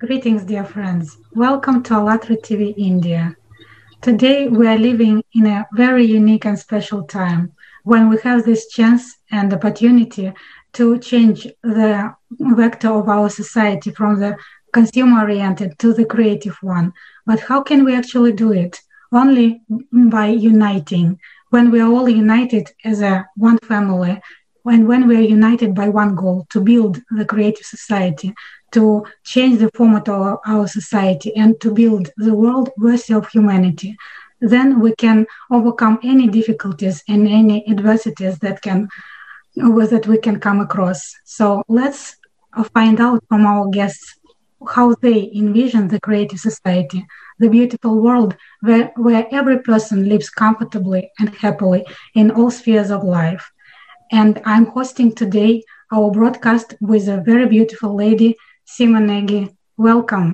Greetings, dear friends. Welcome to ALLATRA TV India. Today, we are living in a very unique and special time when we have this chance and opportunity to change the vector of our society from the consumer oriented to the creative one. But how can we actually do it? Only by uniting. When we are all united as a one family, when, when we are united by one goal to build the creative society, to change the format of our society, and to build the world worthy of humanity, then we can overcome any difficulties and any adversities that can that we can come across. So let's find out from our guests how they envision the creative society, the beautiful world where, where every person lives comfortably and happily in all spheres of life. And I'm hosting today our broadcast with a very beautiful lady, Seema Negi. Welcome.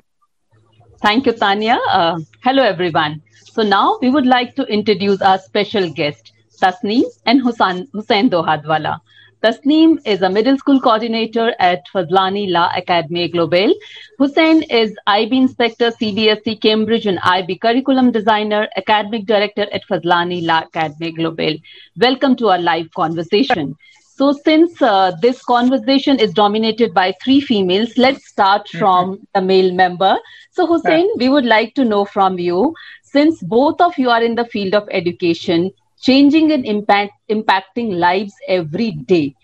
Thank you, Tanya. Uh, hello, everyone. So now we would like to introduce our special guest, Tasneem and Hussain, Hussain Dohadwala. Tasneem is a middle school coordinator at Fazlani L'Académie Globale. Hussein is IB inspector, CBSE Cambridge and IB curriculum designer, academic director at Fazlani L'Académie Globale. Welcome to our live conversation. So, since uh, this conversation is dominated by three females, let's start mm-hmm. from the male member. So, Hussein, we would like to know from you, since both of you are in the field of education, changing and impact, impacting lives every day.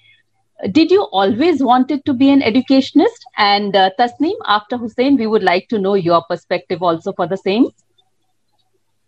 Did you always wanted to be an educationist? And uh, Tasneem, after Hussein, we would like to know your perspective also for the same.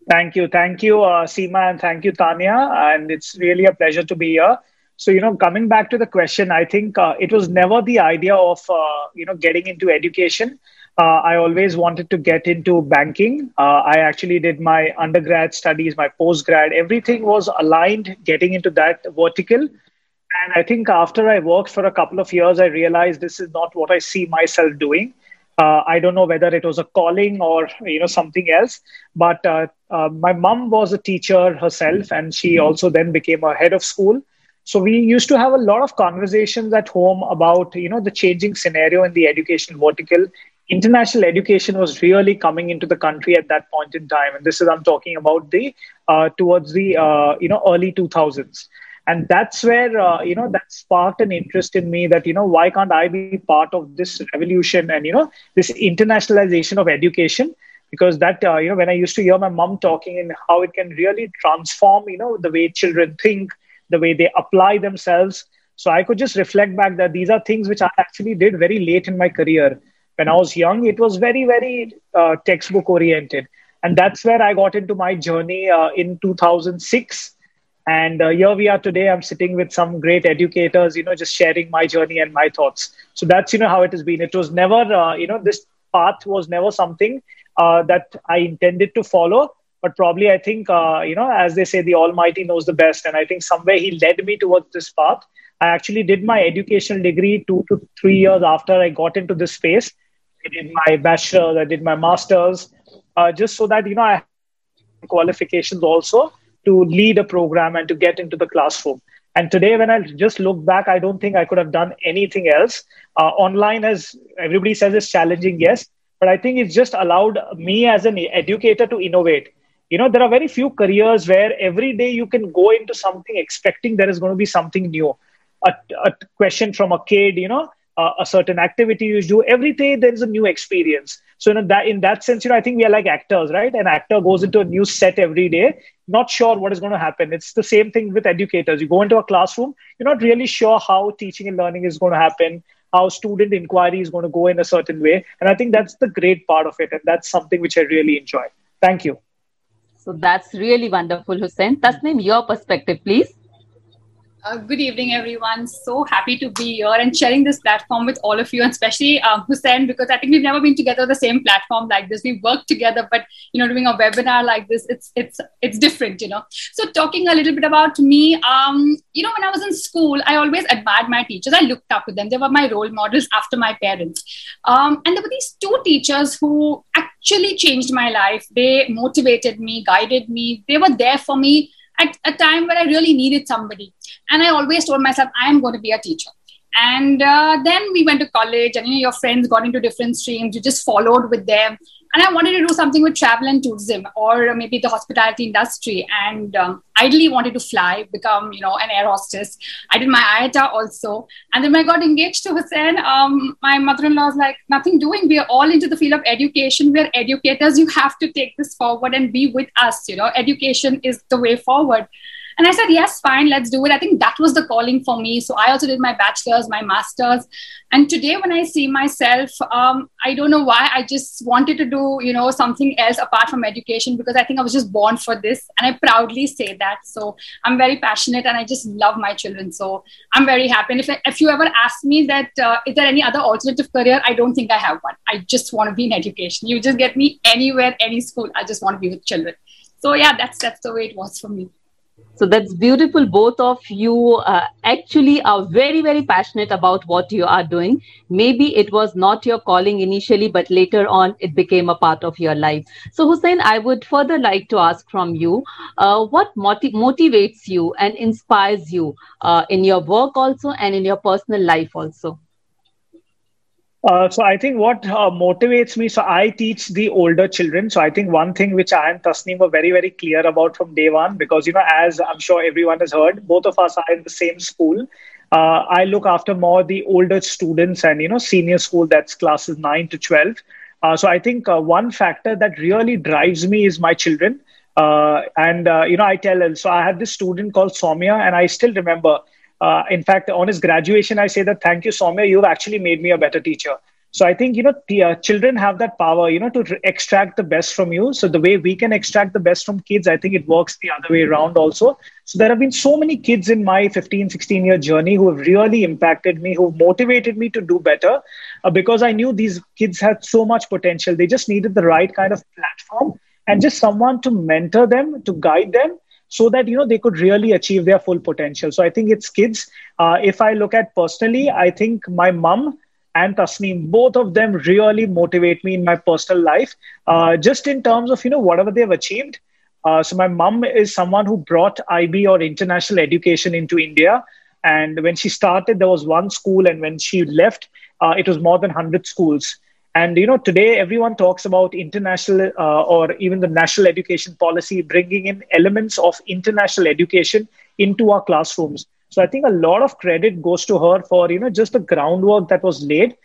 Thank you. Thank you, uh, Seema, and thank you, Tanya. And it's really a pleasure to be here. So, you know, coming back to the question, I think uh, it was never the idea of, uh, you know, getting into education uh, I always wanted to get into banking. Uh, I actually did my undergrad studies, my postgrad, everything was aligned getting into that vertical. And I think after I worked for a couple of years, I realized this is not what I see myself doing. Uh, I don't know whether it was a calling or you know something else, but uh, uh, my mom was a teacher herself, and she also then became a head of school. So we used to have a lot of conversations at home about you know the changing scenario in the education vertical. International education was really coming into the country at that point in time. And this is i'm talking about the uh, towards the uh, you know early 2000s and that's where uh, you know that sparked an interest in me that you know why can't i be part of this revolution and you know this internationalization of education? Because that uh, you know when i used to hear my mom talking and how it can really transform you know the way children think the way they apply themselves so i could just reflect back that these are things which i actually did very late in my career when I was young, it was very, very uh, textbook oriented. And that's where I got into my journey uh, in 2006. And uh, here we are today. I'm sitting with some great educators, you know, just sharing my journey and my thoughts. So that's, you know, how it has been. It was never, uh, you know, this path was never something uh, that I intended to follow. But probably, I think, uh, you know, as they say, the Almighty knows the best. And I think somewhere He led me towards this path. I actually did my educational degree two to three years after I got into this space I did my bachelor's, I did my master's, uh, just so that you know I qualifications also to lead a program and to get into the classroom. And today, when I just look back, I don't think I could have done anything else. Uh, online, as everybody says, is challenging, yes, but I think it's just allowed me as an educator to innovate. You know, there are very few careers where every day you can go into something expecting there is going to be something new. A, a question from a kid, you know, uh, a certain activity you do every day there is a new experience. So in that in that sense you know i think we are like actors right? An actor goes into a new set every day not sure what is going to happen. It's the same thing with educators. You go into a classroom you're not really sure how teaching and learning is going to happen how student inquiry is going to go in a certain way. And i think that's the great part of it and that's something which i really enjoy. Thank you so that's really wonderful hussein tasneem your perspective please uh, good evening, everyone. So happy to be here and sharing this platform with all of you, and especially um, Hussein, because I think we've never been together the same platform like this. We've worked together, but you know, doing a webinar like this, it's it's it's different, you know. So talking a little bit about me, um, you know, when I was in school, I always admired my teachers. I looked up to them. They were my role models after my parents, um, and there were these two teachers who actually changed my life. They motivated me, guided me. They were there for me at a time where I really needed somebody. And I always told myself, I am going to be a teacher. And uh, then we went to college, and you know, your friends got into different streams. You just followed with them. And I wanted to do something with travel and tourism, or maybe the hospitality industry. And um, ideally, wanted to fly, become you know an air hostess. I did my IATA also, and then when I got engaged to Hussein, um, my mother-in-law was like, "Nothing doing. We are all into the field of education. We are educators. You have to take this forward and be with us. You know, education is the way forward." And I said, yes, fine, let's do it. I think that was the calling for me. So I also did my bachelor's, my master's. And today, when I see myself, um, I don't know why I just wanted to do, you know, something else apart from education because I think I was just born for this. And I proudly say that. So I'm very passionate and I just love my children. So I'm very happy. And if, if you ever ask me that, uh, is there any other alternative career? I don't think I have one. I just want to be in education. You just get me anywhere, any school. I just want to be with children. So yeah, that's that's the way it was for me. So that's beautiful. Both of you uh, actually are very, very passionate about what you are doing. Maybe it was not your calling initially, but later on it became a part of your life. So, Hussein, I would further like to ask from you uh, what motiv- motivates you and inspires you uh, in your work also and in your personal life also? Uh, so I think what uh, motivates me. So I teach the older children. So I think one thing which I and Tasneem were very very clear about from day one, because you know, as I'm sure everyone has heard, both of us are in the same school. Uh, I look after more the older students and you know senior school that's classes nine to twelve. Uh, so I think uh, one factor that really drives me is my children. and you know, I tell so I had this student called Soumya, and I still remember uh, in fact, on his graduation, I say that thank you, Soumya, you've actually made me a better teacher. So I think you know the uh, children have that power, you know, to re- extract the best from you. So the way we can extract the best from kids, I think it works the other way around also. So there have been so many kids in my 15, 16 year journey who have really impacted me, who motivated me to do better, uh, because I knew these kids had so much potential. They just needed the right kind of platform and just someone to mentor them, to guide them, so that you know they could really achieve their full potential so i think it's kids uh, if i look at personally i think my mom and Tasneem, both of them really motivate me in my personal life, uh, just in terms of you know whatever they've achieved. Uh, so my mom is someone who brought IB or international education into India, and when she started, there was one school, and when she left, uh, it was more than hundred schools. And you know, today everyone talks about international uh, or even the national education policy bringing in elements of international education into our classrooms. So I think a lot of credit goes to her for you know just the groundwork that was laid.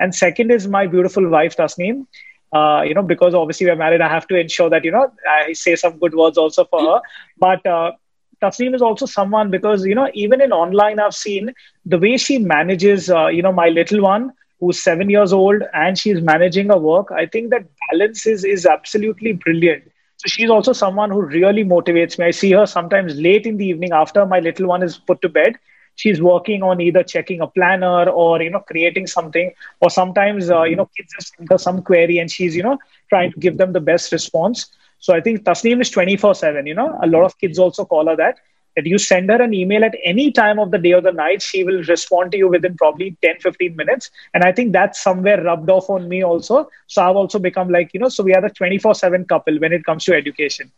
And second is my beautiful wife Tasneem. Uh, you know, because obviously we're married, I have to ensure that you know I say some good words also for her. But uh, Tasneem is also someone because you know even in online I've seen the way she manages uh, you know my little one who's seven years old and she's managing her work. I think that balance is, is absolutely brilliant. So she's also someone who really motivates me. I see her sometimes late in the evening after my little one is put to bed. She's working on either checking a planner or you know creating something, or sometimes uh, you know kids just send her some query and she's you know trying to give them the best response. So I think Tasneem is twenty four seven. You know, a lot of kids also call her that that you send her an email at any time of the day or the night she will respond to you within probably 10 15 minutes. And i think that's somewhere rubbed off on me also. So i've also become like you know so we are the 24 7 couple when it comes to education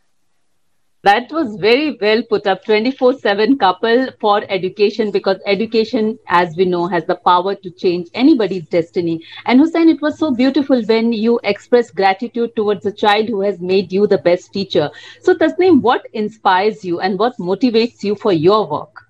that was very well put up. 24 7 couple for education because education as we know has the power to change anybody's destiny. And hussein it was so beautiful when you expressed gratitude towards a child who has made you the best teacher. So tasneem what inspires you and what motivates you for your work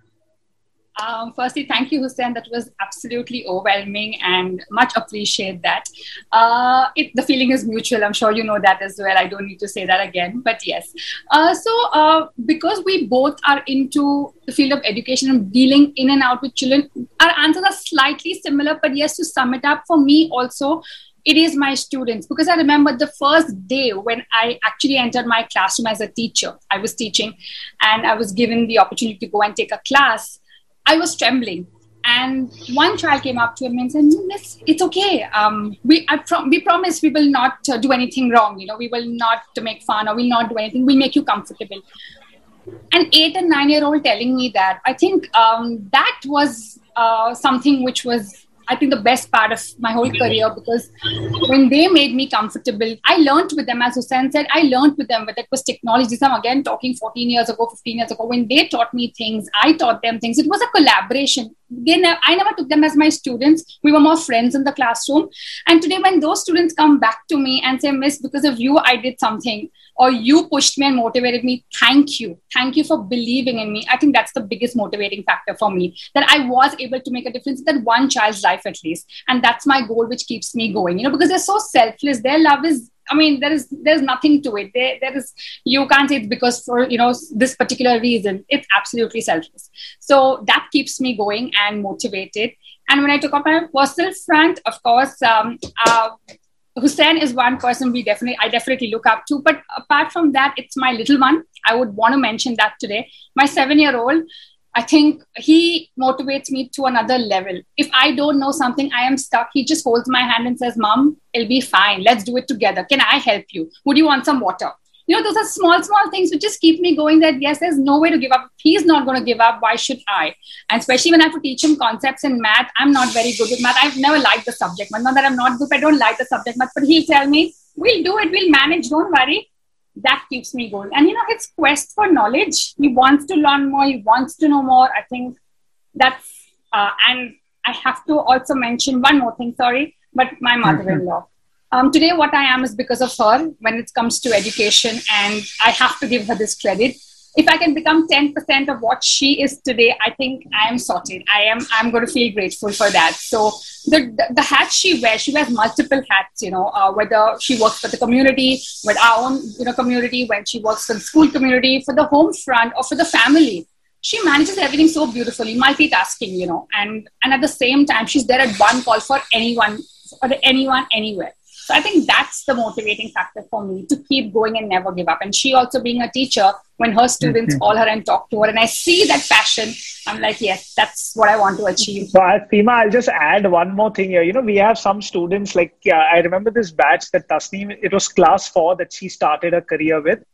um, firstly, thank you, Hussein. That was absolutely overwhelming and much appreciate that. Uh, it, the feeling is mutual. I'm sure you know that as well. I don't need to say that again, but yes. Uh, so, uh, because we both are into the field of education and dealing in and out with children, our answers are slightly similar. But yes, to sum it up, for me also, it is my students because I remember the first day when I actually entered my classroom as a teacher. I was teaching and I was given the opportunity to go and take a class I was trembling. And one child came up to him and said, Miss, it's okay. Um, we, we promise we will not uh, do anything wrong. You know, we will not make fun or we'll not do anything. We'll make you comfortable. An eight and nine year old telling me that, I think um, that was uh, something which was I think the best part of my whole career because when they made me comfortable, I learned with them, as Hussein said, I learned with them, whether it was technology. I'm again talking 14 years ago, 15 years ago, when they taught me things, I taught them things. It was a collaboration. They ne- I never took them as my students. We were more friends in the classroom. And today, when those students come back to me and say, Miss, because of you, I did something, or you pushed me and motivated me, thank you. Thank you for believing in me. I think that's the biggest motivating factor for me that I was able to make a difference in that one child's life at least. And that's my goal, which keeps me going, you know, because they're so selfless. Their love is I mean, there is there's nothing to it. There, there is you can't say it's because for you know this particular reason. It's absolutely selfless. So that keeps me going and motivated. And when I took up my personal front, of course, um, uh, Hussein is one person we definitely I definitely look up to. But apart from that, it's my little one. I would want to mention that today. My seven-year-old. I think he motivates me to another level. If I don't know something, I am stuck. He just holds my hand and says, Mom, it'll be fine. Let's do it together. Can I help you? Would you want some water? You know, those are small, small things which just keep me going that yes, there's no way to give up. He's not going to give up. Why should I? And especially when I have to teach him concepts in math, I'm not very good with math. I've never liked the subject. Not that I'm not good, I don't like the subject matter, but he'll tell me, we'll do it, we'll manage, don't worry that keeps me going. And you know, his quest for knowledge, he wants to learn more, he wants to know more. I think that's, uh, and I have to also mention one more thing, sorry, but my mother in law. Um, today, what I am is because of her when it comes to education, and I have to give her this credit if I can become 10% of what she is today, I think I am sorted. I am, I'm going to feel grateful for that. So the, the, the hat she wears, she wears multiple hats, you know, uh, whether she works for the community, with our own, you know, community, when she works for the school community, for the home front or for the family. She manages everything so beautifully, multitasking, you know, and, and at the same time, she's there at one call for anyone, for anyone, anywhere. So I think that's the motivating factor for me to keep going and never give up. And she also being a teacher, when her students mm-hmm. call her and talk to her, and I see that passion, I'm like, yes, that's what I want to achieve. So, Seema, I'll just add one more thing here. You know, we have some students like uh, I remember this batch that Tasneem, it was class four that she started her career with,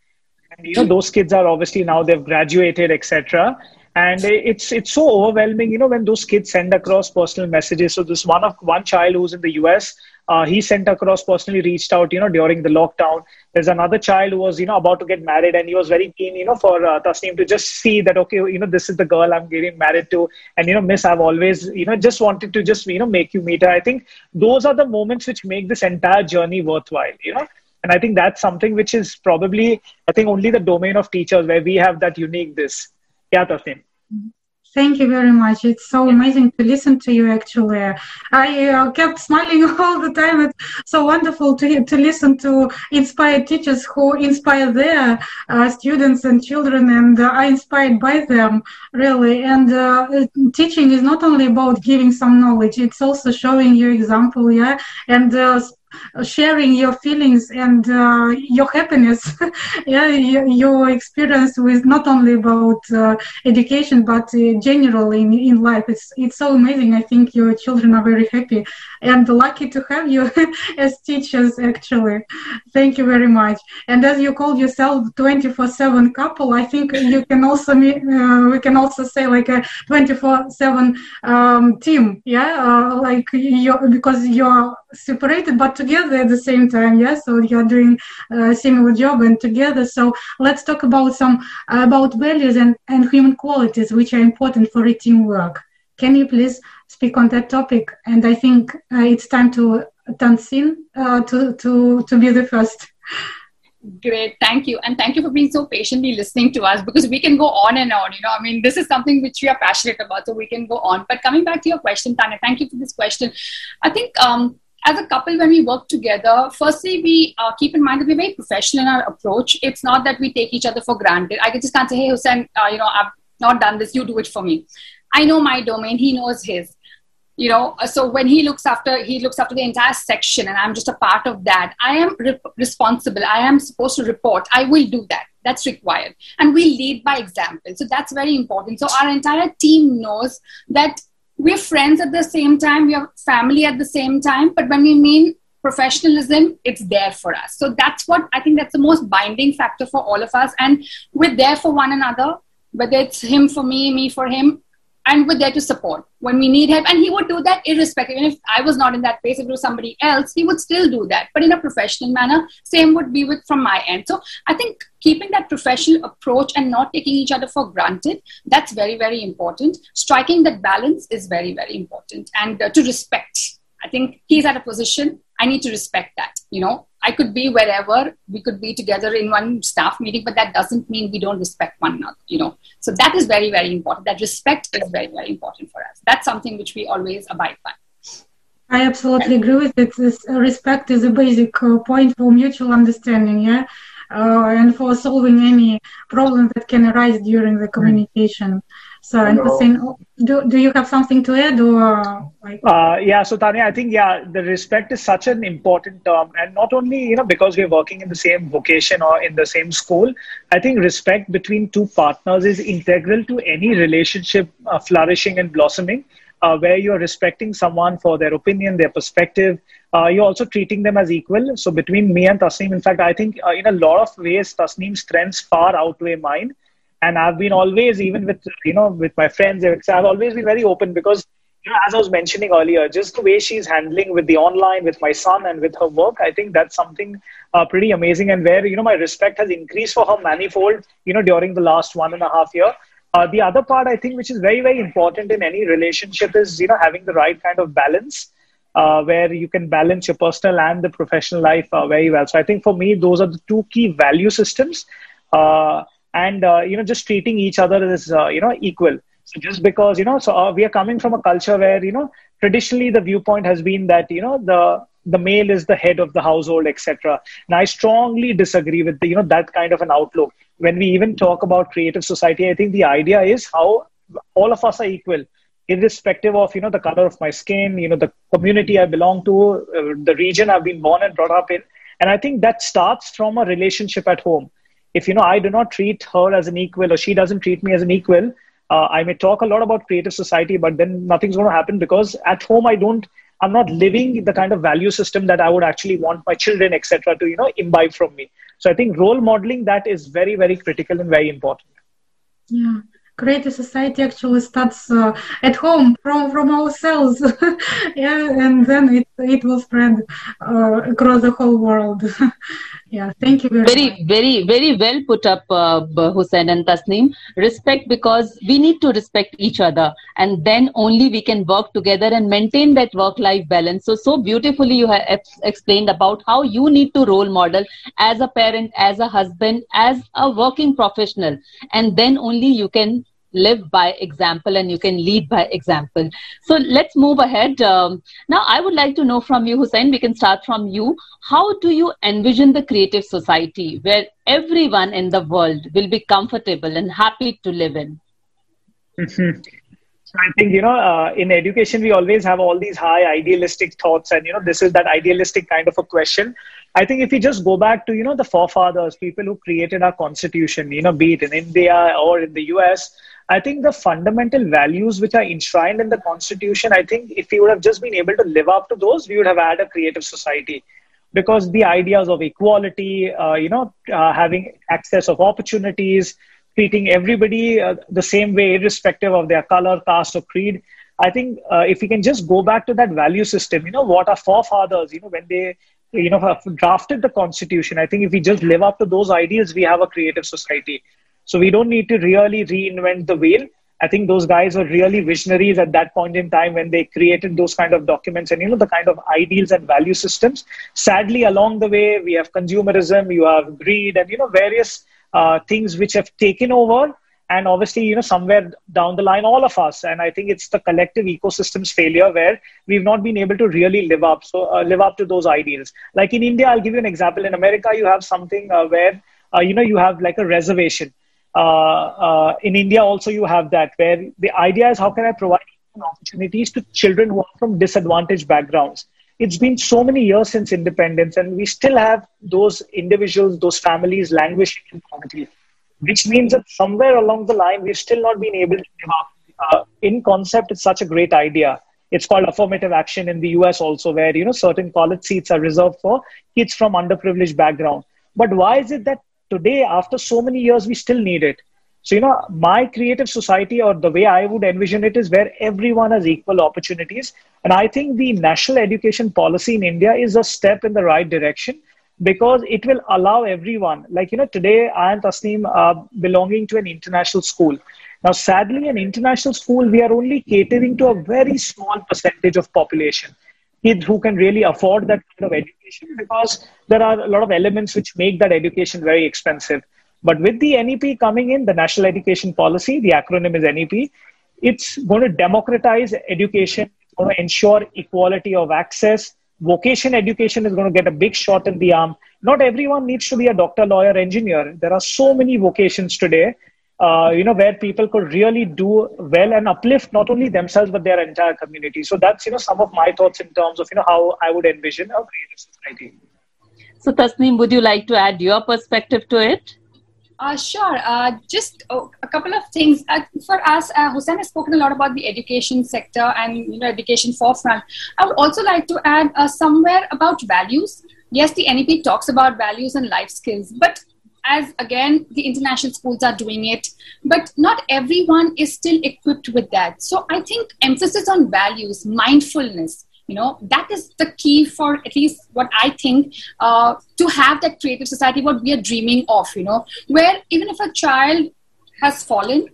and you know those kids are obviously now they've graduated, etc and it's it's so overwhelming you know when those kids send across personal messages so this one of one child who's in the us uh, he sent across personally reached out you know during the lockdown. There's another child who was you know about to get married and he was very keen you know for uh, Tasneem to just see that okay you know this is the girl i'm getting married to. And you know miss i've always you know just wanted to just you know make you meet her. I think those are the moments which make this entire journey worthwhile you know? And i think that's something which is probably i think only the domain of teachers where we have that unique this. Yeah, Tasneem. Thank you very much. It's so amazing to listen to you. Actually, I uh, kept smiling all the time. It's so wonderful to to listen to inspired teachers who inspire their uh, students and children, and uh, I inspired by them really. And uh, teaching is not only about giving some knowledge; it's also showing your example, yeah, and uh, sharing your feelings and uh, your happiness. Yeah your, experience with not only about uh, education but uh, generally in, in life. It's it's so amazing. I think your children are very happy and lucky to have you as teachers actually. Thank you very much. And as you called yourself 24 7 couple i think you can also uh, we can also say like a 24 7 um, team. Yeah uh, like you because you're separated but together at the same time yeah? So you're doing a similar job and together. So let's talk about some about values and, and human qualities which are important for a teamwork. Can you please speak on that topic? And i think uh, it's time to Tasneem uh, to to to be the first. Great, thank you, and thank you for being so patiently listening to us because we can go on and on. You know, I mean, this is something which we are passionate about, so we can go on. But coming back to your question, Tanya, thank you for this question. I think um, as a couple, when we work together, firstly, we uh, keep in mind that we're very professional in our approach. It's not that we take each other for granted. I just can't say, hey, Hussein, uh, you know, I've not done this, you do it for me. I know my domain, he knows his. You know, so when he looks after, he looks after the entire section, and I'm just a part of that. I am re- responsible. I am supposed to report. I will do that. That's required, and we lead by example. So that's very important. So our entire team knows that we're friends at the same time, we are family at the same time, but when we mean professionalism, it's there for us. So that's what I think that's the most binding factor for all of us. And we're there for one another, whether it's him for me, me for him. And we're there to support when we need help. And he would do that irrespective. And if I was not in that place, if it was somebody else, he would still do that, but in a professional manner. Same would be with from my end. So I think keeping that professional approach and not taking each other for granted, that's very, very important. Striking that balance is very, very important. And uh, to respect. I think he's at a position, I need to respect that, you know, I could be wherever we could be together in one staff meeting, but that doesn't mean we don't respect one another, you know. So that is very, very important. That respect is very, very important for us. That's something which we always abide by. I absolutely agree with it. This respect is a basic uh, point for mutual understanding, yeah, uh, and for solving any problem that can arise during the communication. So, Hussein, do, do you have something to add or like? Uh, yeah, so Tanya, I think, yeah, the respect is such an important term. And not only, you know, because we're working in the same vocation or in the same school, I think respect between two partners is integral to any relationship uh, flourishing and blossoming. Uh, where you're respecting someone for their opinion, their perspective. Uh, you're also treating them as equal. So between me and Tasneem, in fact, I think uh, in a lot of ways, Tasneem's strengths far outweigh mine and I've been always, even with you know, with my friends, I've always been very open because you know, as I was mentioning earlier, just the way she's handling with the online, with my son, and with her work, I think that's something uh, pretty amazing, and where you know my respect has increased for her manifold, you know, during the last one and a half year. Uh, the other part, I think, which is very, very important in any relationship, is you know having the right kind of balance, uh, where you can balance your personal and the professional life uh, very well. So I think for me, those are the two key value systems. And uh, you know just treating each other as uh, you know equal. So just because you know so uh, we are coming from a culture where you know traditionally the viewpoint has been that you know the the male is the head of the household etc and i strongly disagree with the, you know that kind of an outlook. When we even talk about creative society i think the idea is how all of us are equal irrespective of you know the color of my skin you know the community i belong to uh, the region i've been born and brought up in. And i think that starts from a relationship at home if you know i do not treat her as an equal or she doesn't treat me as an equal uh, i may talk a lot about creative society but then nothing's going to happen because at home i don't i'm not living the kind of value system that i would actually want my children etc to you know imbibe from me. So i think role modeling that is very very critical and very important. Yeah creative society actually starts uh, at home from from ourselves. Yeah and then it it will spread uh, across the whole world. Yeah thank you very very much. very very well put up uh, hussein and tasneem. Respect because we need to respect each other and then only we can work together and maintain that work life balance. So so beautifully you have explained about how you need to role model as a parent as a husband as a working professional and then only you can live by example and you can lead by example. So let's move ahead. Um, now, I would like to know from you, Hussein, we can start from you. How do you envision the creative society where everyone in the world will be comfortable and happy to live in? Mm-hmm. I think, you know, uh, in education, we always have all these high idealistic thoughts. And, you know, this is that idealistic kind of a question. I think if we just go back to, you know, the forefathers, people who created our constitution, you know, be it in India or in the US, I think the fundamental values which are enshrined in the Constitution, I think if we would have just been able to live up to those, we would have had a creative society. Because the ideas of equality, uh, you know, uh, having access of opportunities, treating everybody uh, the same way, irrespective of their color, caste, or creed. I think uh, if we can just go back to that value system, you know, what our forefathers, you know, when they, you know, drafted the Constitution, I think if we just live up to those ideals, we have a creative society. So we don't need to really reinvent the wheel. I think those guys were really visionaries at that point in time when they created those kind of documents and you know the kind of ideals and value systems. Sadly, along the way, we have consumerism, you have greed, and you know various uh, things which have taken over. And obviously, you know, somewhere down the line, all of us, and I think it's the collective ecosystem's failure where we've not been able to really live up, so uh, live up to those ideals. Like in India, I'll give you an example. In America, you have something uh, where uh, you know you have like a reservation in India also you have that where the idea is how can I provide opportunities to children who are from disadvantaged backgrounds. It's been so many years since independence, and we still have those individuals, those families languishing in poverty, which means that somewhere along the line we've still not been able to give up. Uh, in concept, it's such a great idea. It's called affirmative action in the US also, where you know certain college seats are reserved for kids from underprivileged background. But why is it that today, after so many years, we still need it. So, you know, my creative society or the way I would envision it is where everyone has equal opportunities. And I think the national education policy in India is a step in the right direction because it will allow everyone, like, you know, today I and Tasneem are belonging to an international school. Now, sadly, an international school, we are only catering to a very small percentage of population kids who can really afford that kind of education because there are a lot of elements which make that education very expensive. But with the NEP coming in, the National Education Policy, the acronym is NEP, it's going to democratize education, it's going to ensure equality of access. Vocation education is going to get a big shot in the arm. Not everyone needs to be a doctor, lawyer, engineer. There are so many vocations today, uh, you know, where people could really do well and uplift not only themselves but their entire community. So that's you know some of my thoughts in terms of you know how I would envision a creative society. So Tasneem, would you like to add your perspective to it? Uh, sure. Uh, just oh, a couple of things. Uh, for us, uh, Hussain has spoken a lot about the education sector and you know education forefront. I would also like to add uh, somewhere about values. Yes, the NEP talks about values and life skills, but as again the international schools are doing it but not everyone is still equipped with that. So i think emphasis on values mindfulness you know that is the key for at least what i think uh, to have that creative society what we are dreaming of you know where even if a child has fallen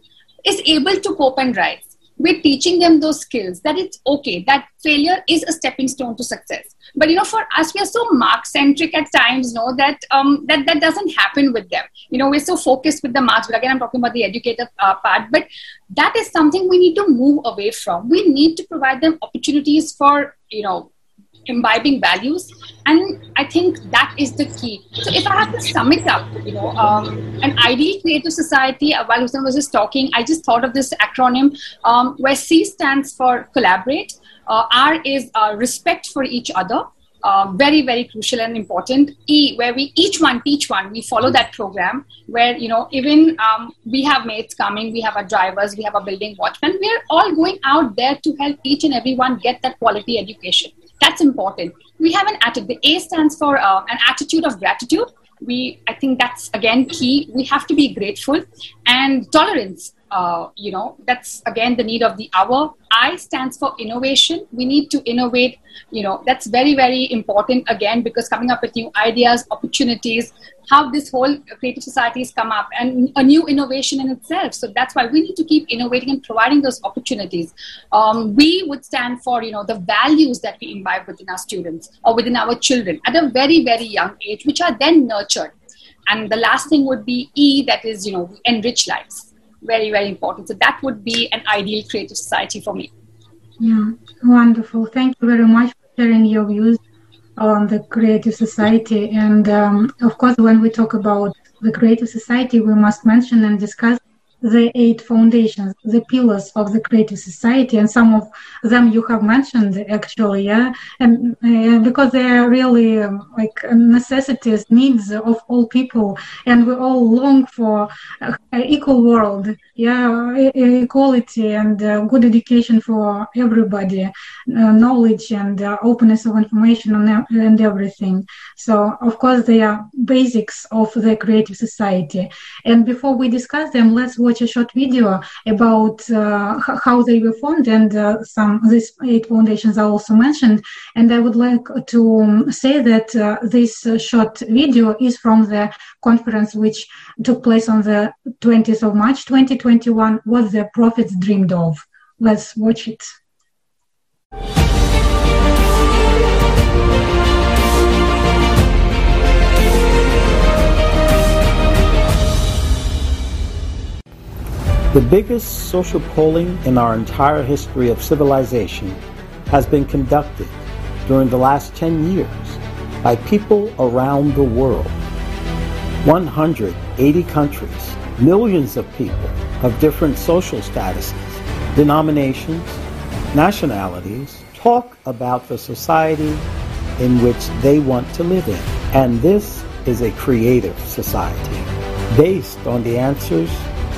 is able to cope and rise we're teaching them those skills that it's okay that failure is a stepping stone to success. But you know for us we are so mark centric at times know that um, that that doesn't happen with them. You know we're so focused with the marks. But again i'm talking about the educative uh, part. But that is something we need to move away from. We need to provide them opportunities for you know imbibing values. And i think that is the key. So if i have to sum it up you know um, an ideal creative society uh, while Hussain was just talking i just thought of this acronym um, where c stands for collaborate uh, r is uh, respect for each other uh, very very crucial and important. E where we each one teach one we follow that program where you know even um, we have mates coming we have our drivers we have a building watchman we're all going out there to help each and everyone get that quality education that's important. We have an attitude. The A stands for uh, an attitude of gratitude. We, I think that's again key. We have to be grateful and tolerance. Uh, you know, that's again the need of the hour. I stands for innovation. We need to innovate. You know, that's very, very important again because coming up with new ideas, opportunities, how this whole creative societies come up and a new innovation in itself. So that's why we need to keep innovating and providing those opportunities. Um, we would stand for, you know, the values that we imbibe within our students or within our children at a very, very young age, which are then nurtured. And the last thing would be E, that is, you know, enrich lives very, very important. So that would be an ideal creative society for me. Yeah, wonderful. Thank you very much for sharing your views on the creative society. And um, of course, when we talk about the creative society, we must mention and discuss the eight foundations, the pillars of the creative society, and some of them you have mentioned actually, yeah, and uh, because they are really um, like necessities, needs of all people, and we all long for an equal world, yeah, equality and uh, good education for everybody, uh, knowledge and uh, openness of information and, and everything. So, of course, they are basics of the creative society. And before we discuss them, let's a short video about uh, how they were formed and uh, some these eight foundations are also mentioned. And I would like to um, say that uh, this short video is from the conference which took place on the 20th of March 2021, What the Prophets Dreamed of. Let's watch it. The biggest social polling in our entire history of civilization has been conducted during the last 10 years by people around the world. 180 countries, millions of people of different social statuses, denominations, nationalities talk about the society in which they want to live in. And this is a creative society based on the answers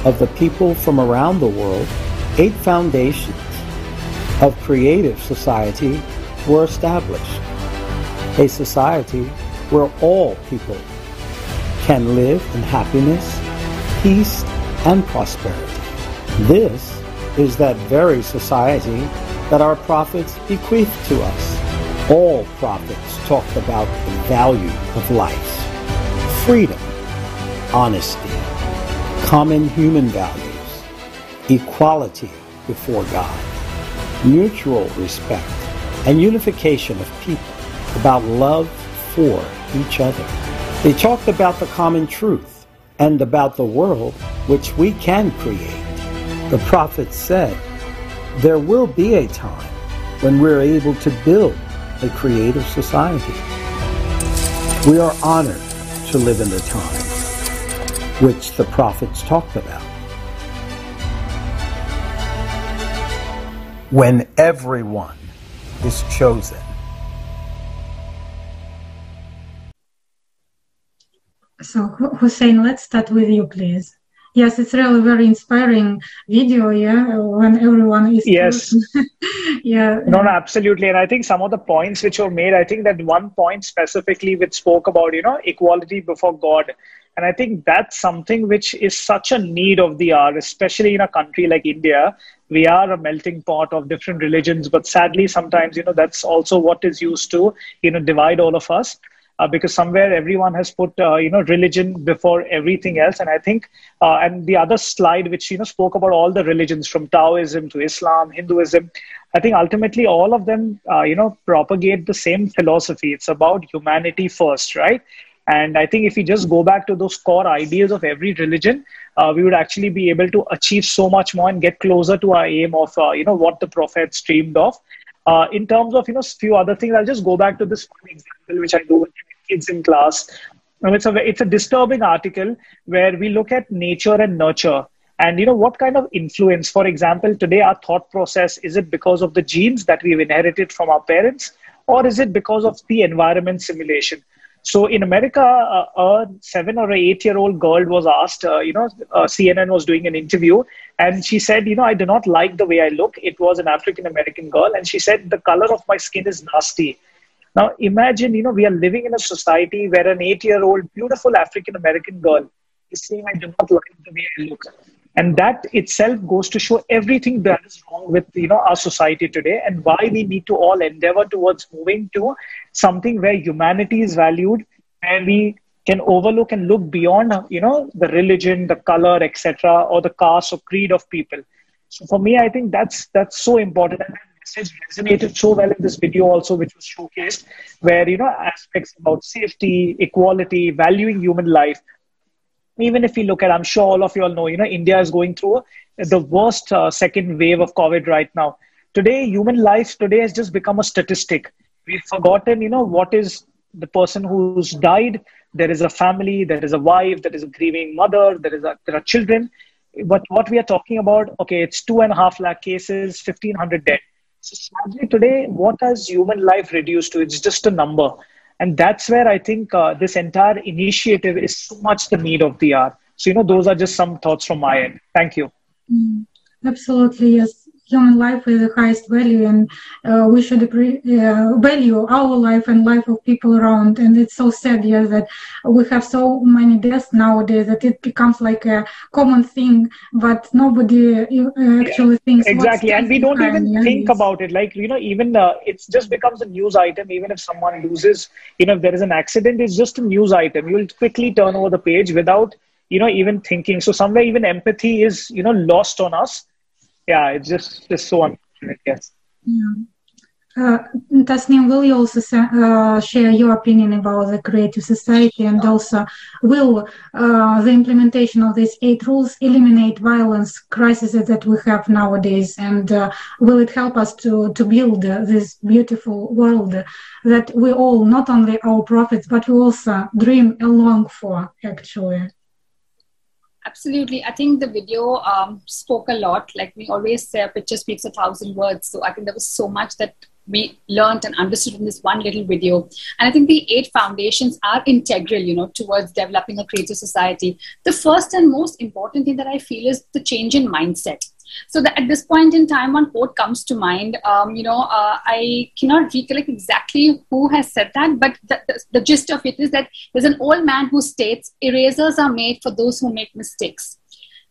of the people from around the world, eight foundations of creative society were established. A society where all people can live in happiness, peace, and prosperity. This is that very society that our prophets bequeathed to us. All prophets talked about the value of life, freedom, honesty, common human values, equality before God, mutual respect, and unification of people, about love for each other. They talked about the common truth and about the world which we can create. The prophet said, There will be a time when we're able to build a creative society. We are honored to live in the time which the prophets talked about. When everyone is chosen. So, Hussein, let's start with you, please. Yes, it's really very inspiring video. Yeah, when everyone is yes, yeah. No, no, absolutely. And I think some of the points which were made, I think that one point specifically which spoke about you know equality before God, and I think that's something which is such a need of the hour, especially in a country like India. We are a melting pot of different religions, but sadly, sometimes you know that's also what is used to you know divide all of us. Uh, because somewhere everyone has put uh, you know religion before everything else. And i think uh, and the other slide which you know spoke about all the religions from taoism to islam hinduism i think ultimately all of them uh, you know propagate the same philosophy. It's about humanity first right and i think if we just go back to those core ideas of every religion uh, we would actually be able to achieve so much more and get closer to our aim of uh, you know what the prophet dreamed of uh, in terms of you know few other things, I'll just go back to this one example which I do with kids in class. And it's a it's a disturbing article where we look at nature and nurture, and you know what kind of influence. For example, today our thought process is it because of the genes that we've inherited from our parents, or is it because of the environment simulation? So in America, uh, a seven or eight year old girl was asked, uh, you know, uh, CNN was doing an interview, and she said, you know, I do not like the way I look. It was an African American girl, and she said, the color of my skin is nasty. Now imagine, you know, we are living in a society where an eight year old beautiful African American girl is saying, I do not like the way I look and that itself goes to show everything that is wrong with you know our society today and why we need to all endeavor towards moving to something where humanity is valued and we can overlook and look beyond you know the religion the color etc or the caste or creed of people. So for me i think that's that's so important. And that message resonated so well in this video also which was showcased where you know aspects about safety equality valuing human life even if we look at, I'm sure all of you all know, you know, India is going through the worst uh, second wave of COVID right now. Today, human life today has just become a statistic. We've forgotten, you know, what is the person who's died. There is a family, there is a wife, there is a grieving mother, there is a, there are children. But what we are talking about, okay, it's two and a half lakh cases, 1500 dead. So sadly today, what has human life reduced to? It's just a number and that's where i think uh, this entire initiative is so much the need of the hour. So you know those are just some thoughts from my end. Thank you. Mm, absolutely yes human life is the highest value and uh, we should uh, value our life and life of people around. And it's so sad yeah that we have so many deaths nowadays that it becomes like a common thing but nobody uh, actually thinks exactly and we don't even yeah, think about it. Like you know even uh, it just becomes a news item. Even if someone loses you know if there is an accident it's just a news item. You'll quickly turn over the page without you know even thinking. So somewhere even empathy is you know lost on us yeah, it's just just so unfortunate. Yes. Yeah. Uh, Tasneem, will you also uh, share your opinion about the creative society and also will uh, the implementation of these eight rules eliminate violence crises that we have nowadays and uh, will it help us to, to build this beautiful world that we all, not only our prophets, but we also dream along for actually? Absolutely. I think the video um, spoke a lot. Like we always say, a picture speaks a thousand words. So I think there was so much that we learned and understood in this one little video. And I think the eight foundations are integral, you know, towards developing a creative society. The first and most important thing that I feel is the change in mindset. So that at this point in time, one quote comes to mind. Um, you know, uh, I cannot recollect exactly who has said that, but the, the, the gist of it is that there's an old man who states, "Erasers are made for those who make mistakes."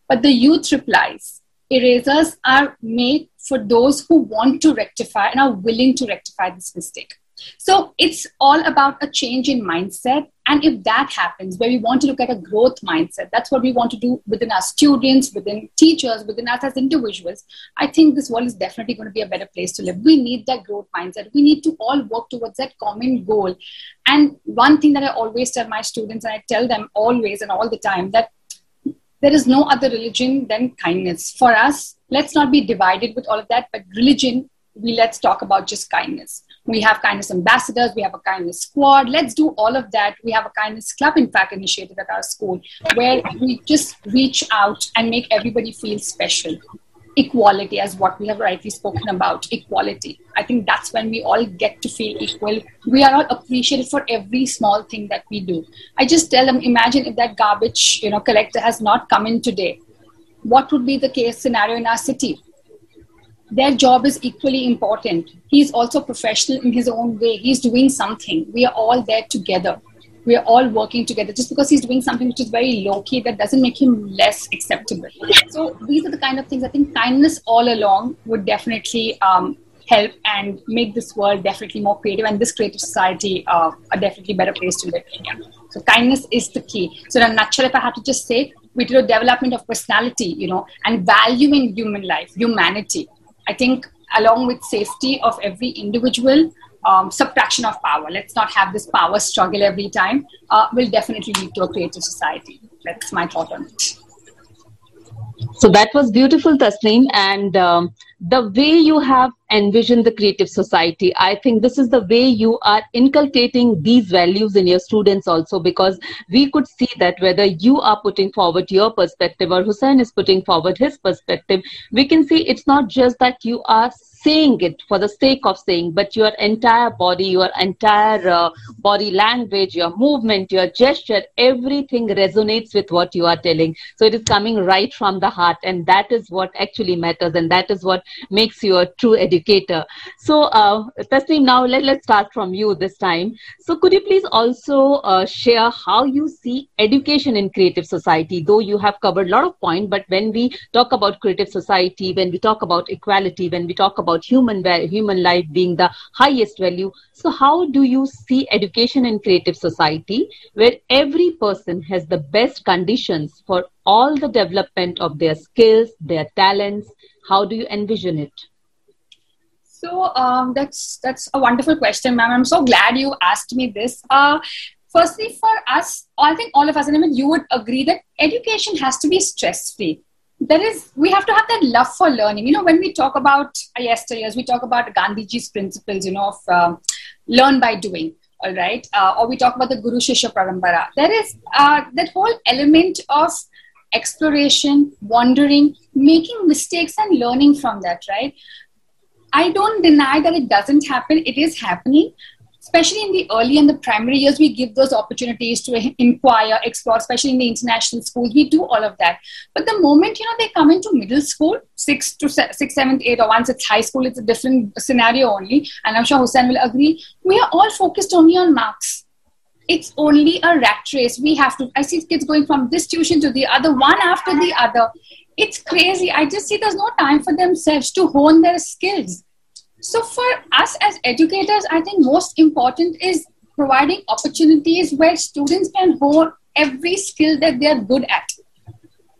But the youth replies, erasers are made for those who want to rectify and are willing to rectify this mistake. So it's all about a change in mindset. And if that happens, where we want to look at a growth mindset, that's what we want to do within our students, within teachers, within us as individuals. I think this world is definitely going to be a better place to live. We need that growth mindset. We need to all work towards that common goal. And one thing that I always tell my students, and I tell them always and all the time, that there is no other religion than kindness. For us, let's not be divided with all of that, but religion, we let's talk about just kindness we have kindness ambassadors, we have a kindness squad. Let's do all of that. We have a kindness club, in fact, initiated at our school, where we just reach out and make everybody feel special. Equality, as what we have rightly spoken about, equality. I think that's when we all get to feel equal. We are all appreciated for every small thing that we do. I just tell them, imagine if that garbage, you know, collector has not come in today. What would be the case scenario in our city? Their job is equally important. He's also professional in his own way. He's doing something. We are all there together. We are all working together. Just because he's doing something which is very low key, that doesn't make him less acceptable. So these are the kind of things I think kindness all along would definitely um, help and make this world definitely more creative and this creative society uh, a definitely better place to live in. So kindness is the key. So in a nutshell, if I have to just say, we do a development of personality, you know, and valuing human life, humanity I think along with safety of every individual, um, subtraction of power. Let's not have this power struggle every time. Uh, will definitely lead to a creative society. That's my thought on it. So that was beautiful, Tasneem. And um, the way you have envisioned the creative society, I think this is the way you are inculcating these values in your students also, because we could see that whether you are putting forward your perspective or Hussein is putting forward his perspective, we can see it's not just that you are saying it for the sake of saying, but your entire body, your entire uh, body language, your movement, your gesture, everything resonates with what you are telling. So it is coming right from the heart, and that is what actually matters, and that is what makes you a true educator. So, uh, Tasneem, now let, let's start from you this time. So, could you please also uh, share how you see education in creative society? Though you have covered a lot of points, but when we talk about creative society, when we talk about equality, when we talk about about human human life being the highest value. So how do you see education in creative society where every person has the best conditions for all the development of their skills their talents? How do you envision it? So um, that's that's a wonderful question ma'am. I'm so glad you asked me this. Uh, firstly for us i think all of us and mean, you would agree that education has to be stress free there is we have to have that love for learning. You know when we talk about yesteryears we talk about gandhiji's principles you know of um, learn by doing all right? Uh, or we talk about the guru shishya parampara. There is uh, that whole element of exploration wandering making mistakes and learning from that right? I don't deny that it doesn't happen. It is happening especially in the early and the primary years, we give those opportunities to inquire, explore, especially in the international schools. We do all of that. But the moment, you know, they come into middle school, six to se- six, seventh, eight, or once it's high school, it's a different scenario only. And I'm sure Hussein will agree. We are all focused only on marks. It's only a rat race. We have to, I see kids going from this tuition to the other, one after the other. It's crazy. I just see there's no time for themselves to hone their skills so, for us as educators, I think most important is providing opportunities where students can hone every skill that they are good at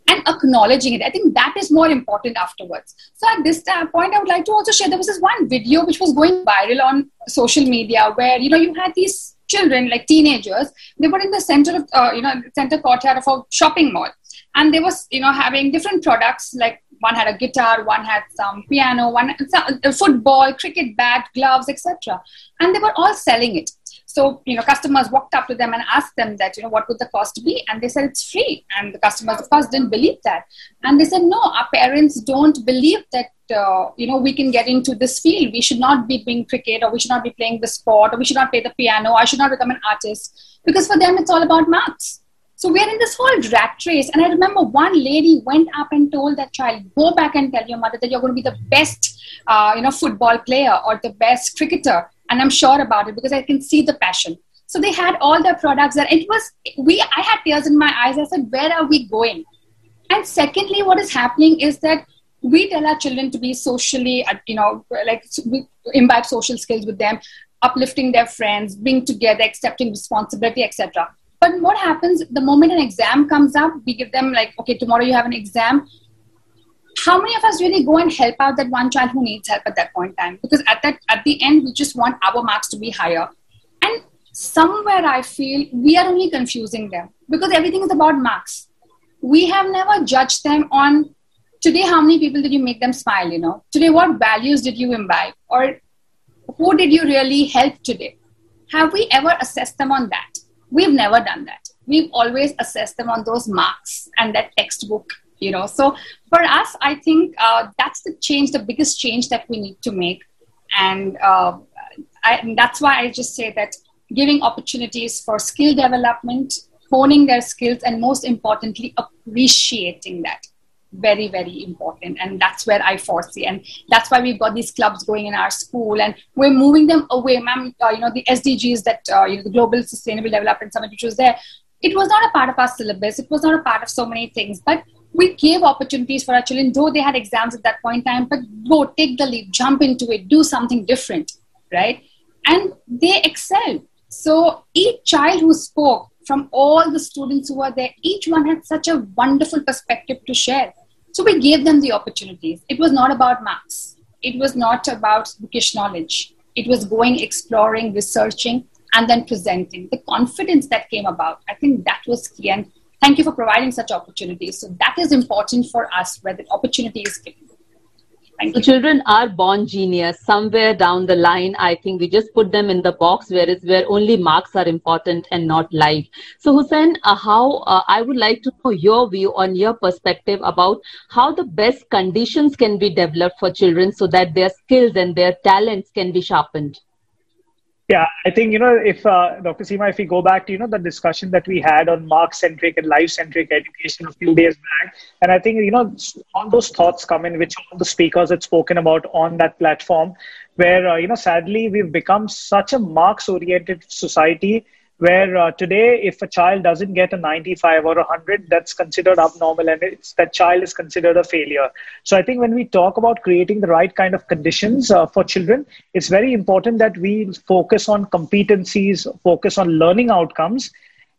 and acknowledging it. I think that is more important afterwards. So, at this point, I would like to also share there was this one video which was going viral on social media where you know you had these children like teenagers they were in the center of uh, you know center courtyard of a shopping mall and they was you know having different products like one had a guitar one had some piano one some, uh, football cricket bat gloves etc and they were all selling it. So you know customers walked up to them and asked them that you know what would the cost be? And they said it's free. And the customers of course didn't believe that. And they said no our parents don't believe that uh, you know we can get into this field. We should not be doing cricket or we should not be playing the sport or we should not play the piano i should not become an artist. Because for them it's all about maths so we're in this whole rat race. And I remember one lady went up and told that child, go back and tell your mother that you're going to be the best, uh, you know, football player or the best cricketer. And I'm sure about it because I can see the passion. So they had all their products there. It was, we, I had tears in my eyes. I said, where are we going? and secondly what is happening is that we tell our children to be socially uh, you know like imbibe social skills with them uplifting their friends being together accepting responsibility etc but what happens the moment an exam comes up we give them like okay tomorrow you have an exam. How many of us really go and help out that one child who needs help at that point in time? Because at that at the end we just want our marks to be higher. And somewhere i feel we are only confusing them because everything is about marks. We have never judged them on today how many people did you make them smile you know? Today what values did you imbibe? Or who did you really help today? Have we ever assessed them on that we've never done that. We've always assessed them on those marks and that textbook you know. So for us i think uh, that's the change the biggest change that we need to make. And, uh, I, and that's why i just say that giving opportunities for skill development honing their skills and most importantly appreciating that very very important. And that's where i foresee. And that's why we've got these clubs going in our school. And we're moving them away ma'am. Uh, you know the sdgs that uh, you know the global sustainable development summit which was there it was not a part of our syllabus. It was not a part of so many things. But we gave opportunities for our children though they had exams at that point in time but go take the leap jump into it do something different right? And they excelled. So each child who spoke from all the students who were there each one had such a wonderful perspective to share so we gave them the opportunities. It was not about marks. It was not about bookish knowledge. It was going, exploring, researching, and then presenting. The confidence that came about, I think that was key. And thank you for providing such opportunities. So that is important for us where the opportunity is given. Thank so you. children are born genius. Somewhere down the line, I think we just put them in the box where it's where only marks are important and not life. So Hussein, uh, how uh, I would like to know your view on your perspective about how the best conditions can be developed for children so that their skills and their talents can be sharpened. Yeah, I think, you know, if uh, Dr. Seema, if we go back to, you know, the discussion that we had on Mark centric and life centric education a few days back, and I think, you know, all those thoughts come in, which all the speakers had spoken about on that platform, where, uh, you know, sadly, we've become such a marks oriented society where uh, today if a child doesn't get a 95 or a 100 that's considered abnormal and it's that child is considered a failure. So i think when we talk about creating the right kind of conditions uh, for children it's very important that we focus on competencies focus on learning outcomes.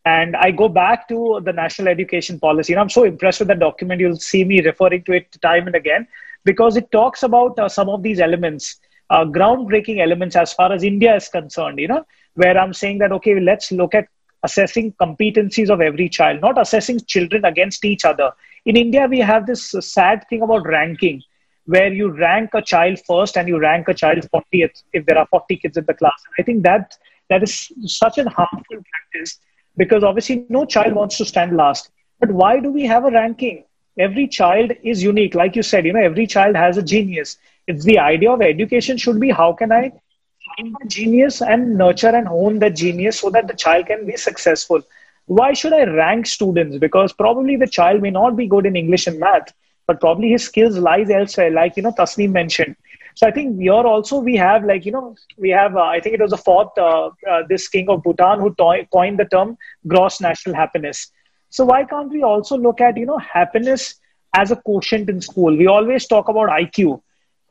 And i go back to the national education policy and i'm so impressed with the document. You'll see me referring to it time and again because it talks about uh, some of these elements uh, groundbreaking elements as far as india is concerned you know where I'm saying that, okay, let's look at assessing competencies of every child, not assessing children against each other. In India, we have this sad thing about ranking, where you rank a child first and you rank a child 40th if there are 40 kids in the class. I think that that is such a harmful practice because obviously no child wants to stand last. But why do we have a ranking? Every child is unique. Like you said, you know, every child has a genius. It's the idea of education should be how can I find the genius and nurture and hone the genius so that the child can be successful. Why should I rank students? Because probably the child may not be good in English and math, but probably his skills lies elsewhere, like you know Tasneem mentioned. So I think here also we have like you know we have uh, I think it was the fourth uh, uh, this king of Bhutan who to- coined the term gross national happiness. So why can't we also look at you know happiness as a quotient in school? We always talk about IQ,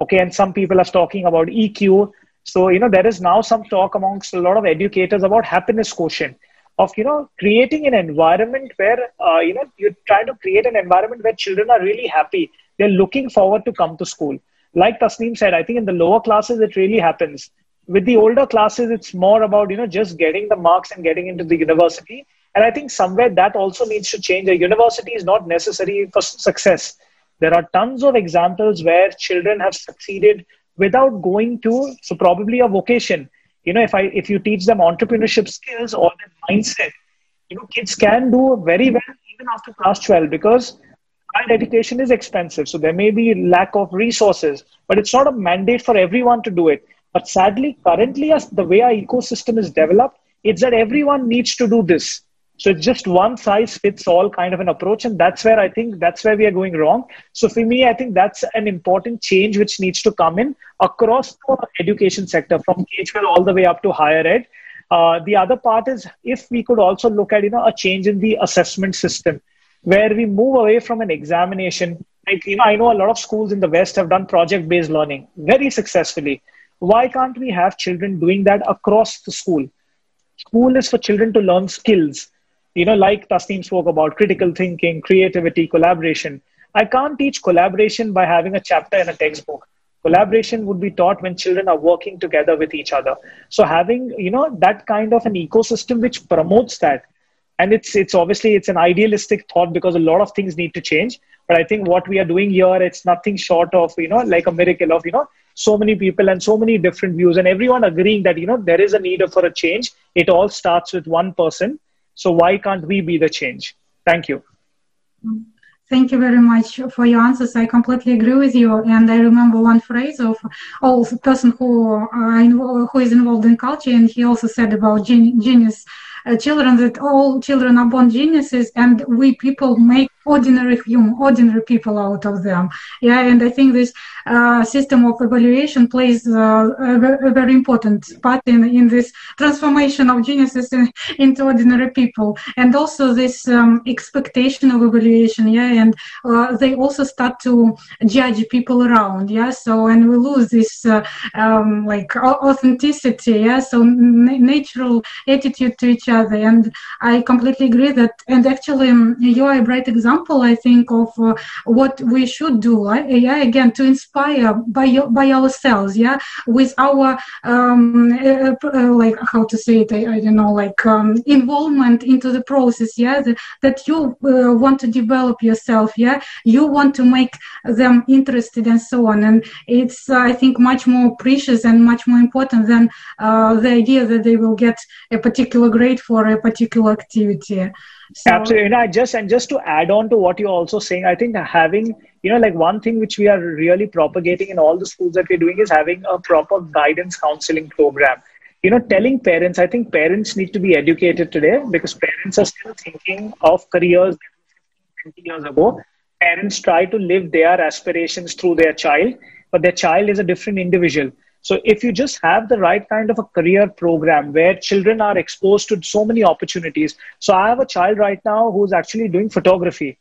okay, and some people are talking about EQ. So, you know, there is now some talk amongst a lot of educators about happiness quotient of, you know, creating an environment where, uh, you know, you try to create an environment where children are really happy. They're looking forward to come to school. Like Tasneem said, I think in the lower classes, it really happens. With the older classes, it's more about, you know, just getting the marks and getting into the university. And I think somewhere that also needs to change. A university is not necessary for success. There are tons of examples where children have succeeded without going to so probably a vocation. You know if i if you teach them entrepreneurship skills or the mindset you know kids can do very well even after class 12 because higher education is expensive. So there may be lack of resources but it's not a mandate for everyone to do it. But sadly currently as the way our ecosystem is developed it's that everyone needs to do this so it's just one size fits all kind of an approach. And that's where I think that's where we are going wrong. So for me, I think that's an important change which needs to come in across the education sector from K-12 all the way up to higher ed. Uh, the other part is if we could also look at, you know, a change in the assessment system. where we move away from an examination. Like, you know, I know a lot of schools in the West have done project based learning very successfully. Why can't we have children doing that across the school? School is for children to learn skills, you know, like Tasneem spoke about critical thinking, creativity, collaboration. I can't teach collaboration by having a chapter in a textbook. Collaboration would be taught when children are working together with each other. So having, you know, that kind of an ecosystem which promotes that. And it's it's obviously it's an idealistic thought because a lot of things need to change. But I think what we are doing here, it's nothing short of, you know, like a miracle of, you know, so many people and so many different views and everyone agreeing that, you know, there is a need for a change. It all starts with one person. So why can't we be the change? Thank you. Thank you very much for your answers. I completely agree with you. And I remember one phrase of all person who uh, who is involved in culture, and he also said about genius uh, children that all children are born geniuses, and we people make ordinary human, ordinary people out of them. Yeah, and I think this uh, system of evaluation plays uh, a, a, very important part in, in this transformation of geniuses in, into ordinary people. And also this um, expectation of evaluation, yeah, and uh, they also start to judge people around, yeah. So and we lose this uh, um, like authenticity, yeah. So n- natural attitude to each other, and I completely agree that. And actually, um, you are a bright example, I think, of uh, what we should do. Yeah, again to inspire by by ourselves yeah? With our um, uh, uh, like how to say it? I, I don't know like um, involvement into the process yeah? That, that you uh, want to develop yourself yeah? You want to make them interested and so on. And it's uh, I think much more precious and much more important than uh, the idea that they will get a particular grade for a particular activity so, Absolutely. And I just and just to add on to what you're also saying, I think having you know like one thing which we are really propagating in all the schools that we're doing is having a proper guidance counseling program. You know, telling parents. I think parents need to be educated today because parents are still thinking of careers 20 years ago. Parents try to live their aspirations through their child, but their child is a different individual. So if you just have the right kind of a career program where children are exposed to so many opportunities. So I have a child right now who's actually doing photography.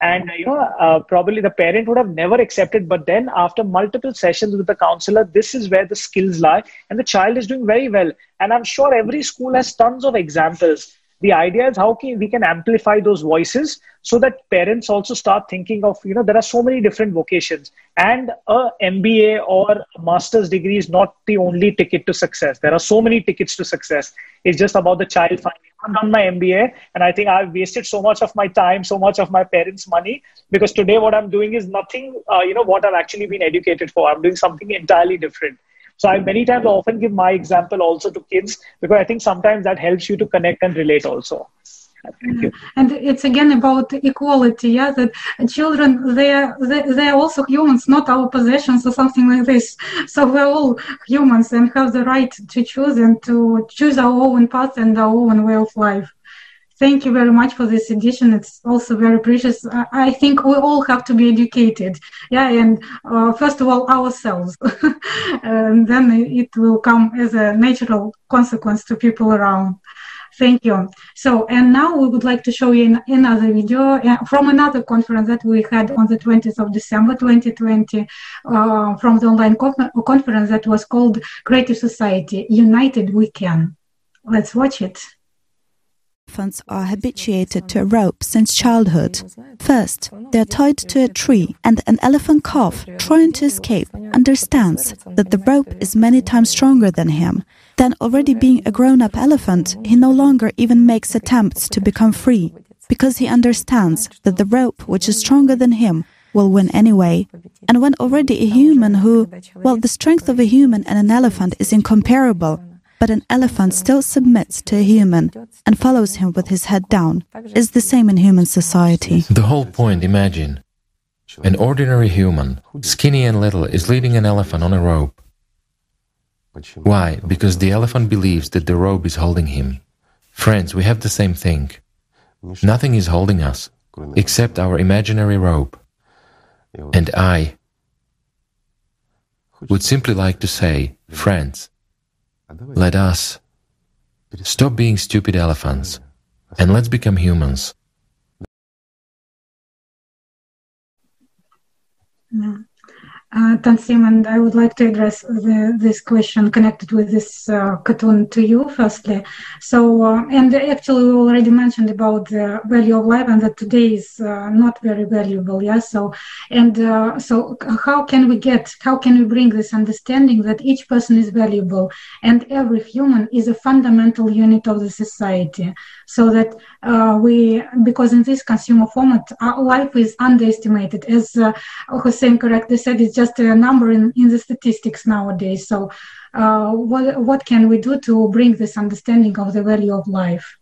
And you know, uh, probably the parent would have never accepted, but then after multiple sessions with the counselor, this is where the skills lie, and the child is doing very well. And I'm sure every school has tons of examples the idea is how can we can amplify those voices so that parents also start thinking of you know there are so many different vocations. And a mba or a master's degree is not the only ticket to success. There are so many tickets to success. It's just about the child finding i've done my mba and i think i've wasted so much of my time so much of my parents money because today what i'm doing is nothing uh, you know what i've actually been educated for. I'm doing something entirely different so I many times often give my example also to kids because I think sometimes that helps you to connect and relate also. And it's again about equality, yeah. That children, they're they're also humans, not our possessions or something like this. So we're all humans and have the right to choose and to choose our own path and our own way of life. Thank you very much for this edition. It's also very precious. I think we all have to be educated. Yeah, and uh, first of all, ourselves. and then it will come as a natural consequence to people around. Thank you. So, and now we would like to show you another video uh, from another conference that we had on the 20th of December 2020 uh, from the online conference that was called Creative Society United We Can. Let's watch it elephants are habituated to a rope since childhood. First, they are tied to a tree, and an elephant calf, trying to escape, understands that the rope is many times stronger than him. Then, already being a grown up elephant, he no longer even makes attempts to become free, because he understands that the rope, which is stronger than him, will win anyway. And when already a human who, well, the strength of a human and an elephant is incomparable, but an elephant still submits to a human and follows him with his head down, is the same in human society. The whole point, imagine. An ordinary human, skinny and little, is leading an elephant on a rope. Why? Because the elephant believes that the rope is holding him. Friends, we have the same thing. Nothing is holding us except our imaginary rope. And I would simply like to say, friends, let us stop being stupid elephants and let's become humans. Yeah. Uh, and I would like to address the, this question connected with this uh, cartoon to you, firstly. So, uh, and actually, we already mentioned about the value of life, and that today is uh, not very valuable. Yeah. So, and uh, so, how can we get, how can we bring this understanding that each person is valuable and every human is a fundamental unit of the society? So that uh, we, because in this consumer format, life is underestimated. As uh, Hussein correctly said, it's just a number in, in the statistics nowadays. So, uh, what what can we do to bring this understanding of the value of life?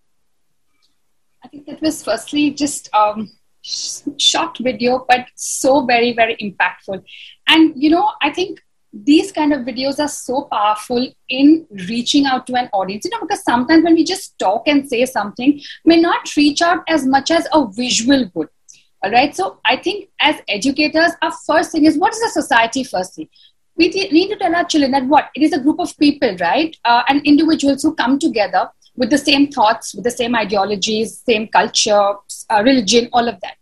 I think that was firstly just um, short video, but so very very impactful. And you know, I think these kind of videos are so powerful in reaching out to an audience. You know because sometimes when we just talk and say something may not reach out as much as a visual would. All right? So i think as educators our first thing is what is the society first thing? We need to tell our children that what? It is a group of people right? Uh, and individuals who come together with the same thoughts with the same ideologies same culture uh, religion all of that.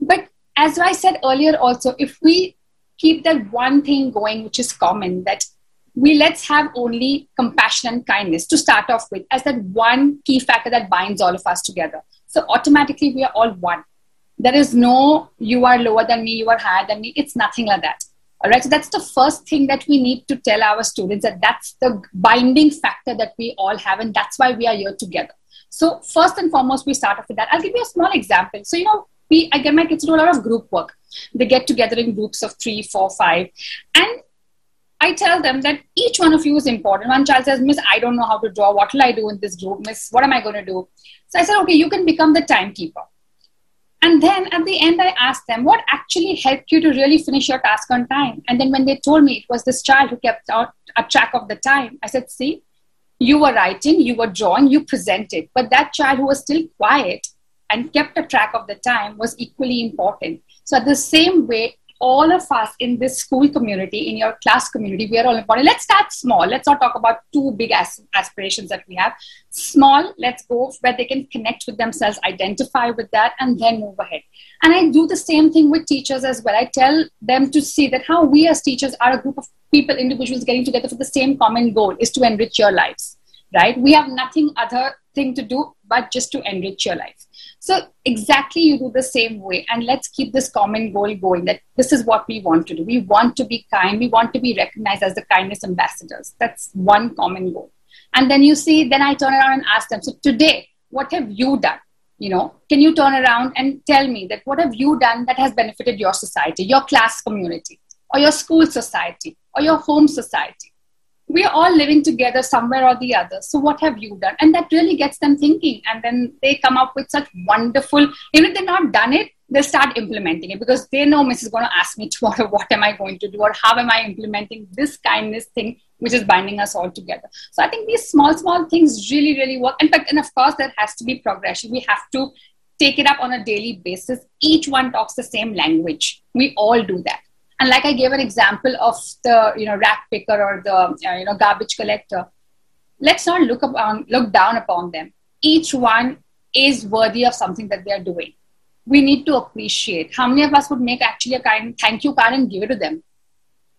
But as i said earlier also if we keep that one thing going, which is common, that we let's have only compassion and kindness to start off with as that one key factor that binds all of us together. So automatically we are all one. There is no you are lower than me, you are higher than me. It's nothing like that. All right. So that's the first thing that we need to tell our students that that's the binding factor that we all have, and that's why we are here together. So first and foremost, we start off with that. I'll give you a small example. So you know, we I get my kids to do a lot of group work. They get together in groups of three, four, five, and I tell them that each one of you is important. One child says, Miss, I don't know how to draw. What will I do in this group? Miss, what am I going to do? So I said, okay, you can become the timekeeper. And then at the end, I asked them, what actually helped you to really finish your task on time? And then when they told me it was this child who kept out a track of the time, I said, see, you were writing, you were drawing, you presented. But that child who was still quiet and kept a track of the time was equally important. So, the same way, all of us in this school community, in your class community, we are all important. Let's start small. Let's not talk about two big as- aspirations that we have. Small, let's go where they can connect with themselves, identify with that, and then move ahead. And I do the same thing with teachers as well. I tell them to see that how we as teachers are a group of people, individuals getting together for the same common goal is to enrich your lives, right? We have nothing other thing to do but just to enrich your life. So exactly you do the same way. And let's keep this common goal going that this is what we want to do. We want to be kind. We want to be recognized as the kindness ambassadors. That's one common goal. And then you see, then I turn around and ask them, so today, what have you done? You know, can you turn around and tell me that what have you done that has benefited your society, your class community, or your school society, or your home society? We are all living together somewhere or the other. So what have you done? And that really gets them thinking. And then they come up with such wonderful, even if they're not done it, they'll start implementing it because they know Miss is going to ask me tomorrow, what am I going to do? Or how am I implementing this kindness thing, which is binding us all together. So I think these small, small things really, really work. And, and of course, there has to be progression. We have to take it up on a daily basis. Each one talks the same language. We all do that and like I gave an example of the you know rat picker or the uh, you know garbage collector, let's not look upon look down upon them. Each one is worthy of something that they are doing. We need to appreciate. How many of us would make actually a kind thank you card and give it to them?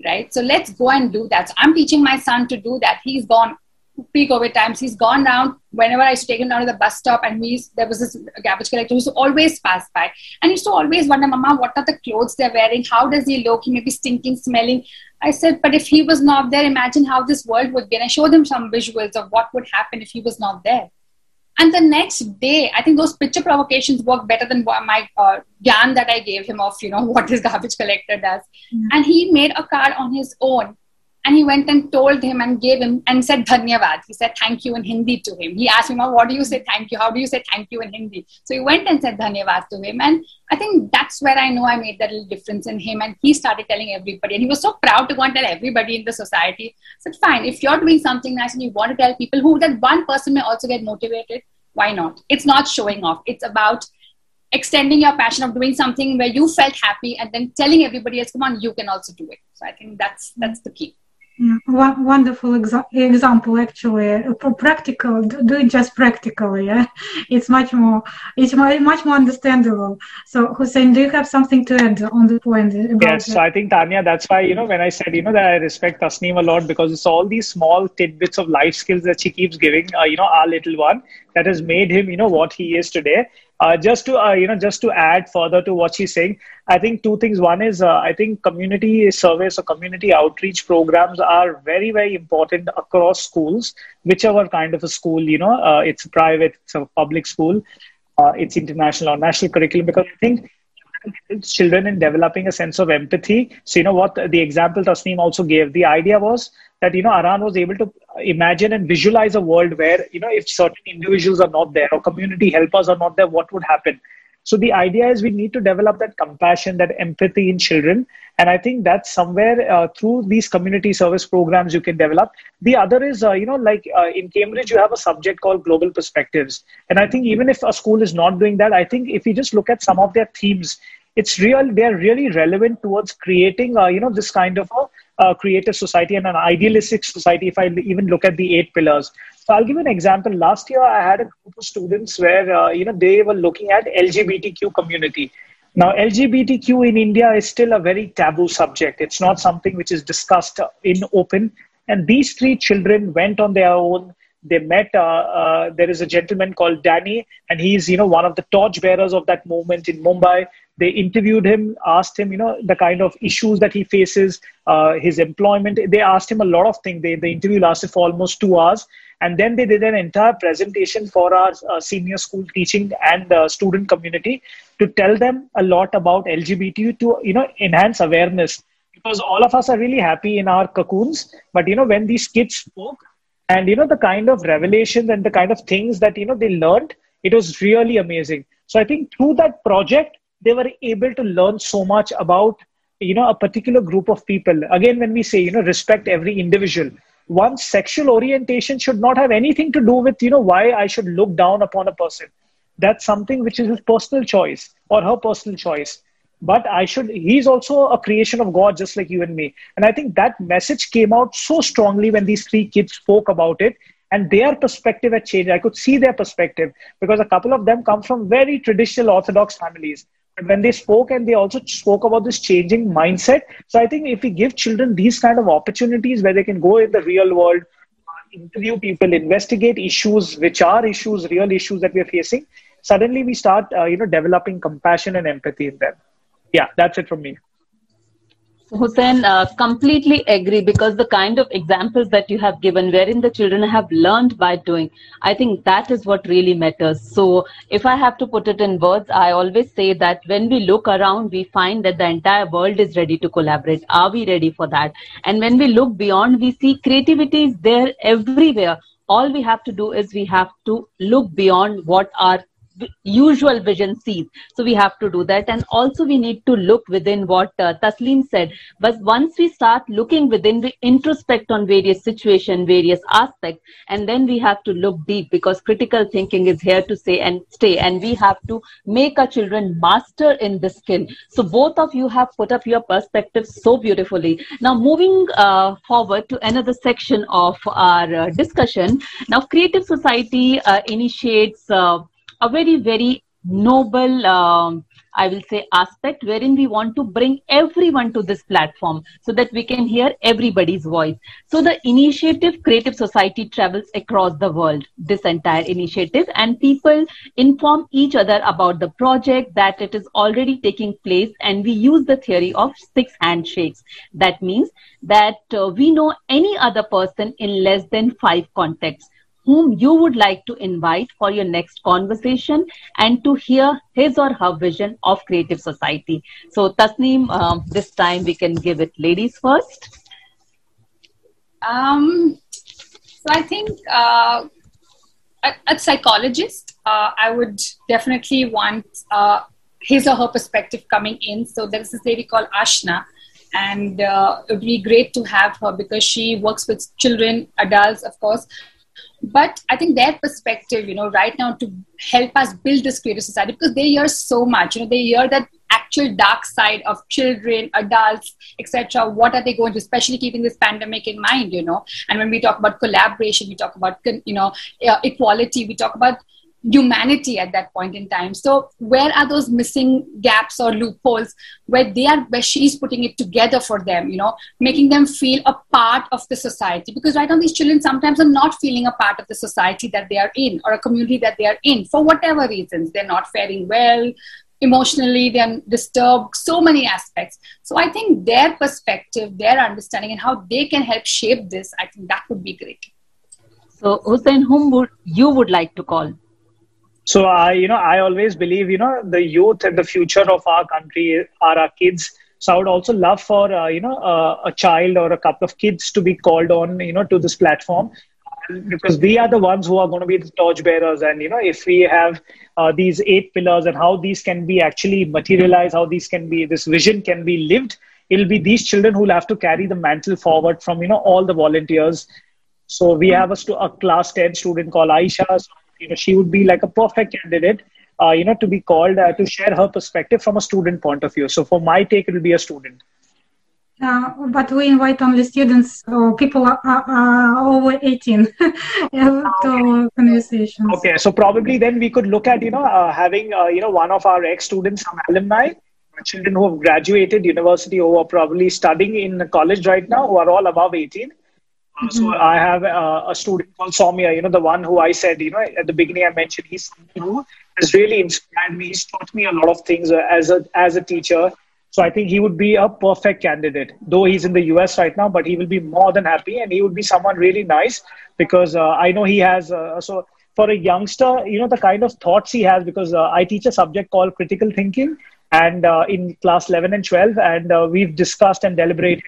Right? So let's go and do that. So I'm teaching my son to do that. He's gone pre-COVID times, he's gone down whenever I used to take him down to the bus stop and we there was this garbage collector who used to always pass by. And used to always wonder, Mama, what are the clothes they're wearing? How does he look? He may be stinking, smelling. I said, but if he was not there, imagine how this world would be. And I showed him some visuals of what would happen if he was not there. And the next day, I think those picture provocations work better than my uh, gyan that I gave him of, you know, what this garbage collector does. Mm-hmm. And he made a card on his own and he went and told him and gave him and said dhanyavad. He said thank you in Hindi to him. He asked him, what do you say thank you? How do you say thank you in Hindi? So he went and said dhanyavad to him. And I think that's where I know I made that little difference in him. And he started telling everybody. And he was so proud to go and tell everybody in the society. I said, fine, if you're doing something nice and you want to tell people who that one person may also get motivated, why not? It's not showing off. It's about extending your passion of doing something where you felt happy and then telling everybody else, come on, you can also do it. So I think that's that's the key. Yeah, one wonderful exa- example. Actually, practical. Do it just practically. Yeah, it's much more. It's much more understandable. So, Hussein, do you have something to add on the point? yes, that? I think Tanya. That's why you know when I said you know that I respect Tasneem a lot because it's all these small tidbits of life skills that she keeps giving. Uh, you know, our little one that has made him you know what he is today. Uh, just to uh, you know, just to add further to what she's saying, I think two things. One is uh, I think community service or community outreach programs are very very important across schools, whichever kind of a school you know, uh, it's private, it's a public school, uh, it's international or national curriculum. Because I think children in developing a sense of empathy. So, you know what the example Tasneem also gave, the idea was that, you know, Aran was able to imagine and visualize a world where, you know, if certain individuals are not there or community helpers are not there, what would happen? So the idea is we need to develop that compassion, that empathy in children. And I think that's somewhere uh, through these community service programs you can develop. The other is, uh, you know, like uh, in Cambridge, you have a subject called global perspectives. And I think even if a school is not doing that, I think if you just look at some of their themes, it's real, they're really relevant towards creating, uh, you know, this kind of a uh, creative society and an idealistic society. If I even look at the eight pillars, so I'll give you an example. Last year, I had a group of students where uh, you know they were looking at LGBTQ community. Now, LGBTQ in India is still a very taboo subject. It's not something which is discussed in open. And these three children went on their own. They met. Uh, uh, there is a gentleman called Danny, and he's you know one of the torch bearers of that movement in Mumbai they interviewed him asked him you know the kind of issues that he faces uh, his employment. They asked him a lot of things. They, the interview lasted for almost two hours. And then they did an entire presentation for our uh, senior school teaching and uh, student community to tell them a lot about lgbt to you know enhance awareness. Because all of us are really happy in our cocoons. But you know when these kids spoke and you know the kind of revelations and the kind of things that you know they learned it was really amazing. So i think through that project they were able to learn so much about you know a particular group of people. Again when we say you know respect every individual one sexual orientation should not have anything to do with you know why i should look down upon a person. That's something which is his personal choice or her personal choice. But i should he's also a creation of god just like you and me. And i think that message came out so strongly when these three kids spoke about it and their perspective had changed. I could see their perspective because a couple of them come from very traditional orthodox families when they spoke and they also spoke about this changing mindset so i think if we give children these kind of opportunities where they can go in the real world interview people investigate issues which are issues real issues that we are facing suddenly we start uh, you know developing compassion and empathy in them. Yeah that's it from me Hussein, uh, completely agree because the kind of examples that you have given, wherein the children have learned by doing, I think that is what really matters. So, if I have to put it in words, I always say that when we look around, we find that the entire world is ready to collaborate. Are we ready for that? And when we look beyond, we see creativity is there everywhere. All we have to do is we have to look beyond what our usual vision sees. So we have to do that. And also we need to look within what uh, Tasneem said. But once we start looking within, we introspect on various situations, various aspects, and then we have to look deep because critical thinking is here to stay and stay. And we have to make our children master in this skill. So both of you have put up your perspective so beautifully. Now moving uh, forward to another section of our uh, discussion. Now Creative Society uh, initiates uh, a very, very noble, um, I will say, aspect wherein we want to bring everyone to this platform so that we can hear everybody's voice. So the initiative Creative Society travels across the world, this entire initiative, and people inform each other about the project that it is already taking place. And we use the theory of six handshakes. That means that uh, we know any other person in less than five contacts whom you would like to invite for your next conversation and to hear his or her vision of creative society. So, Tasneem, um, this time we can give it ladies first. Um, so, I think uh, a, psychologist, uh, I would definitely want uh, his or her perspective coming in. So, there's this lady called Ashna and uh, it would be great to have her because she works with children, adults, of course, but i think their perspective you know right now to help us build this creative society because they hear so much you know they hear that actual dark side of children, adults, etc. What are they going to, especially keeping this pandemic in mind, you know? And when we talk about collaboration, we talk about, you know, uh, equality, we talk about humanity at that point in time. So where are those missing gaps or loopholes where they are where she's putting it together for them you know making them feel a part of the society? Because right now these children sometimes are not feeling a part of the society that they are in or a community that they are in for whatever reasons. They're not faring well emotionally they're disturbed so many aspects. So i think their perspective their understanding and how they can help shape this i think that would be great. So hussein whom would you would like to call so I, you know, I always believe, you know, the youth and the future of our country are our kids. So I would also love for, uh, you know, uh, a child or a couple of kids to be called on, you know, to this platform because we are the ones who are going to be the torch bearers. And, you know, if we have uh, these eight pillars and how these can be actually materialized, how these can be, this vision can be lived, it'll be these children who will have to carry the mantle forward from, you know, all the volunteers. So we have a, a class 10 student called Aisha. So you know she would be like a perfect candidate uh, you know to be called uh, to share her perspective from a student point of view. So for my take it will be a student. Uh, but we invite only students or people are, are over 18 to conversations. Okay, so probably then we could look at you know uh, having uh, you know one of our ex students, some alumni, children who have graduated university who are probably studying in college right now, who are all above 18, Mm-hmm. So I have uh, a student called Soumya, you know, the one who I said, you know, at the beginning I mentioned, he's who has really inspired me. He's taught me a lot of things uh, as a as a teacher. So I think he would be a perfect candidate. Though he's in the US right now, but he will be more than happy, and he would be someone really nice because uh, I know he has. Uh, so for a youngster, you know, the kind of thoughts he has because uh, I teach a subject called critical thinking, and uh, in class 11 and 12, and we've discussed and deliberated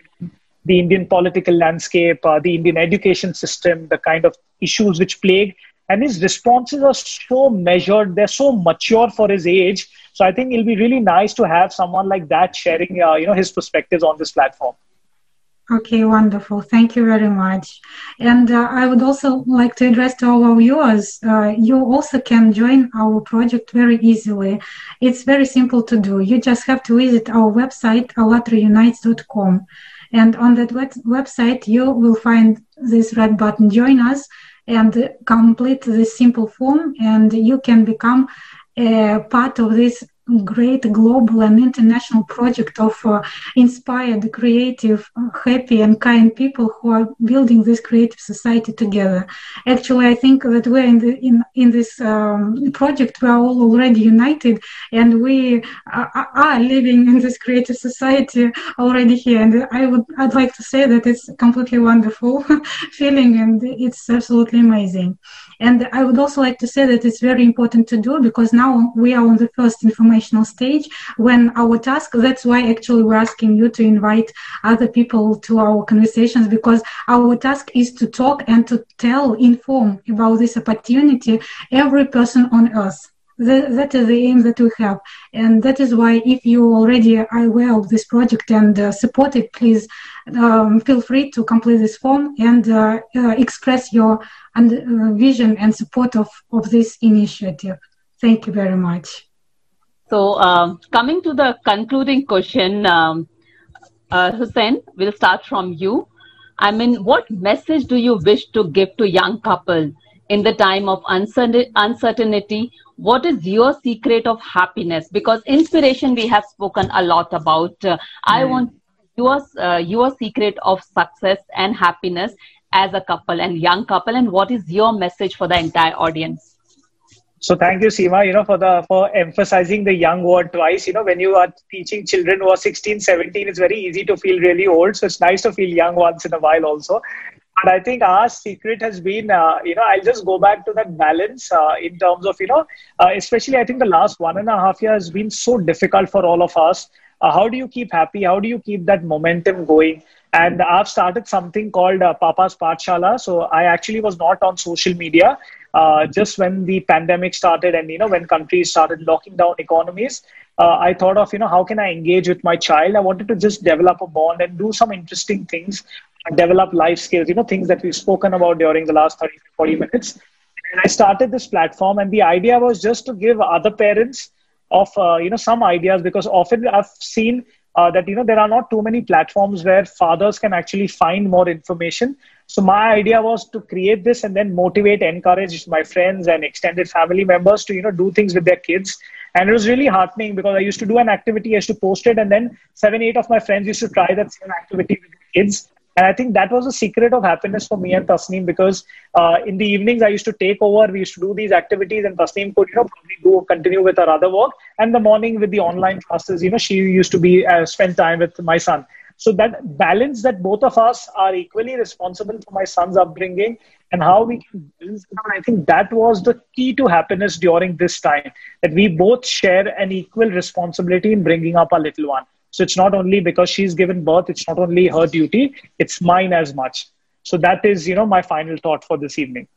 the Indian political landscape, uh, the Indian education system, the kind of issues which plague. And his responses are so measured, they're so mature for his age. So I think it'll be really nice to have someone like that sharing, uh, you know, his perspectives on this platform. Okay, wonderful. Thank you very much. And uh, I would also like to address to all our viewers, uh, you also can join our project very easily. It's very simple to do. You just have to visit our website, allatraunites.com. And on that web- website, you will find this red button, join us, and complete this simple form, and you can become a part of this great global and international project of uh, inspired, creative, happy, and kind people who are building this creative society together. Actually, I think that we're in the, in in this um, project. We are all already united, and we are, are, living in this creative society already here. And I would I'd like to say that it's completely wonderful feeling, and it's absolutely amazing. And I would also like to say that it's very important to do because now we are on the first informational stage when our task, that's why actually we're asking you to invite other people to our conversations because our task is to talk and to tell, inform about this opportunity every person on earth that is the aim that we have. And that is why if you already are aware of this project and uh, support it, please um, feel free to complete this form and uh, uh, express your uh, vision and support of, of this initiative. Thank you very much. So um, coming to the concluding question, um, uh, Hussein, we'll start from you. I mean, what message do you wish to give to young couple in the time of uncertainty what is your secret of happiness because inspiration we have spoken a lot about uh, mm. i hmm. want your uh, your secret of success and happiness as a couple and young couple and what is your message for the entire audience so thank you, Seema, you know, for the for emphasizing the young word twice. You know, when you are teaching children who are 16, 17, it's very easy to feel really old. So it's nice to feel young once in a while also. But I think our secret has been, uh, you know, I'll just go back to that balance uh, in terms of, you know, uh, especially I think the last one and a half year has been so difficult for all of us. Uh, how do you keep happy? How do you keep that momentum going? And I've started something called uh, Papa's Pathshala. So I actually was not on social media uh, just when the pandemic started and, you know, when countries started locking down economies. I thought of, you know, how can I engage with my child? I wanted to just develop a bond and do some interesting things develop life skills, you know, things that we've spoken about during the last 30, 40 minutes. And I started this platform, and the idea was just to give other parents of uh, you know some ideas because often I've seen uh, that you know there are not too many platforms where fathers can actually find more information. So my idea was to create this and then motivate, encourage my friends and extended family members to you know do things with their kids. And it was really heartening because I used to do an activity, I used to post it, and then seven, eight of my friends used to try that same activity with kids and I think that was a secret of happiness for me and Tasneem because uh, in the evenings I used to take over. We used to do these activities, and Tasneem could, you know, probably go continue with her other work. And the morning with the online classes, you know, she used to be uh, spend time with my son. So that balance that both of us are equally responsible for my son's upbringing and how we can. I think that was the key to happiness during this time that we both share an equal responsibility in bringing up our little one. So it's not only because she's given birth, it's not only her duty, it's mine as much. So that is, you know, my final thought for this evening.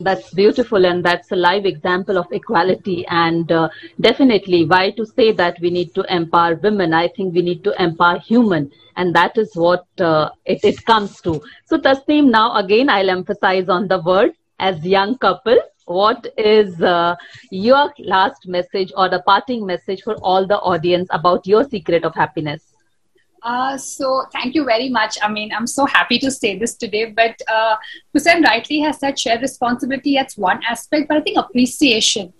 That's beautiful, and that's a live example of equality. And uh, definitely, why to say that we need to empower women? I think we need to empower human, and that is what uh, it, it comes to. So, Tasneem, now again, I'll emphasize on the word as young couple what is uh, your last message or the parting message for all the audience about your secret of happiness? Uh, so thank you very much. I mean, I'm so happy to say this today, but uh, Hussein rightly has said shared responsibility. That's one aspect, but I think appreciation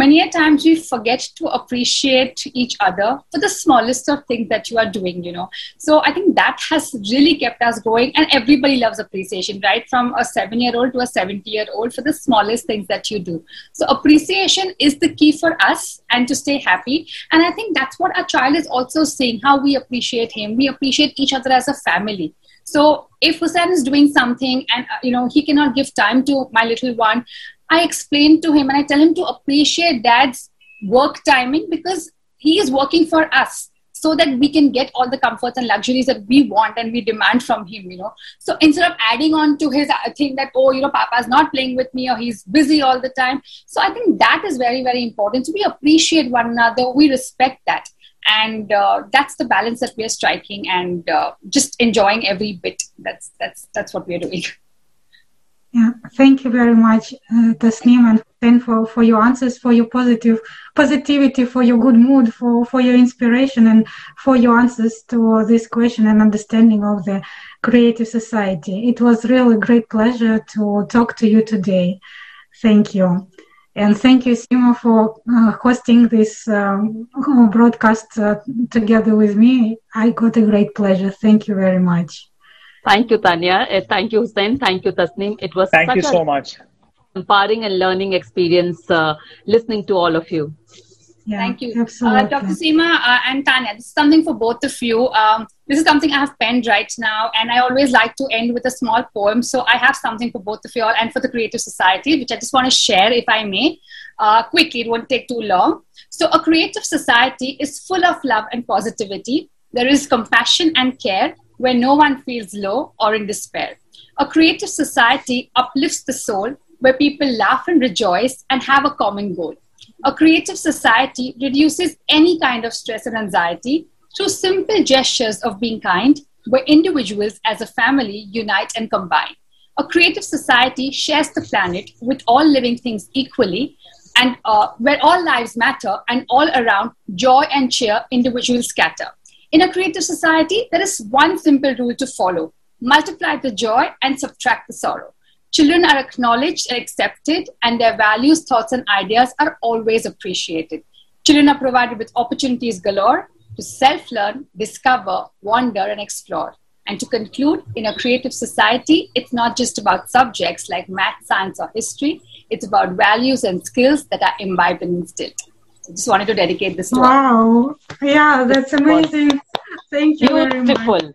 many a times we forget to appreciate each other for the smallest of things that you are doing you know. So i think that has really kept us going and everybody loves appreciation right? From a 7 year old to a 70 year old for the smallest things that you do. So appreciation is the key for us and to stay happy. And i think that's what our child is also saying how we appreciate him. We appreciate each other as a family. So if Hussein is doing something and uh, you know he cannot give time to my little one, I explain to him and I tell him to appreciate dad's work timing because he is working for us so that we can get all the comforts and luxuries that we want and we demand from him you know. So instead of adding on to his uh, thing that oh you know papa's not playing with me or he's busy all the time so i think that is very very important. So we appreciate one another we respect that. And uh, that's the balance that we are striking and uh, just enjoying every bit. That's that's that's what we're doing Yeah, thank you very much, uh, Tasneem and Hussein, for, for your answers, for your positive positivity, for your good mood, for, for your inspiration, and for your answers to this question and understanding of the creative society. It was really a great pleasure to talk to you today. Thank you. And thank you, Sima, for uh, hosting this um, broadcast uh, together with me. I got a great pleasure. Thank you very much. Thank you, Tanya. Uh, thank you, Hussein. Thank you, Tasneem. It was thank you so much. Empowering and learning experience uh, listening to all of you. Yeah, Thank you. Uh, Dr. Seema uh, and Tanya, this is something for both of you. Um, this is something I have penned right now, and I always like to end with a small poem. So I have something for both of you all and for the Creative Society, which I just want to share, if I may. Uh, quickly, it won't take too long. So, a creative society is full of love and positivity. There is compassion and care where no one feels low or in despair. A creative society uplifts the soul where people laugh and rejoice and have a common goal. A creative society reduces any kind of stress and anxiety through simple gestures of being kind, where individuals as a family unite and combine. A creative society shares the planet with all living things equally, and uh, where all lives matter and all around joy and cheer individuals scatter. In a creative society, there is one simple rule to follow multiply the joy and subtract the sorrow. Children are acknowledged and accepted, and their values, thoughts, and ideas are always appreciated. Children are provided with opportunities galore to self learn, discover, wander, and explore. And to conclude, in a creative society, it's not just about subjects like math, science, or history, it's about values and skills that are imbibed and instilled just wanted to dedicate this to wow. Yeah that's amazing. Thank you beautiful.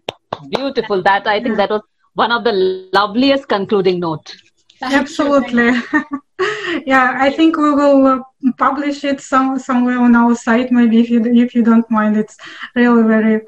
Beautiful. That i think that was one of the loveliest concluding note. Absolutely. Yeah i think we will uh, publish it some somewhere on our site. Maybe if you if you don't mind it's really very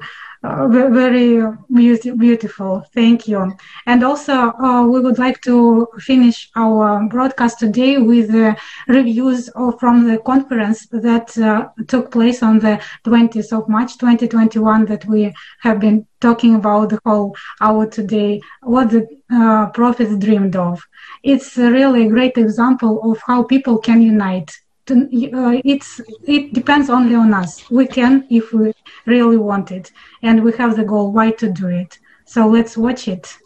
uh, very beautiful. Thank you. And also, uh, we would like to finish our broadcast today with uh, reviews of, from the conference that uh, took place on the 20th of March 2021 that we have been talking about the whole hour today, what the uh, prophets dreamed of. It's really a great example of how people can unite to, uh, it's it depends only on us. We can if we really want it, and we have the goal why to do it. So let's watch it.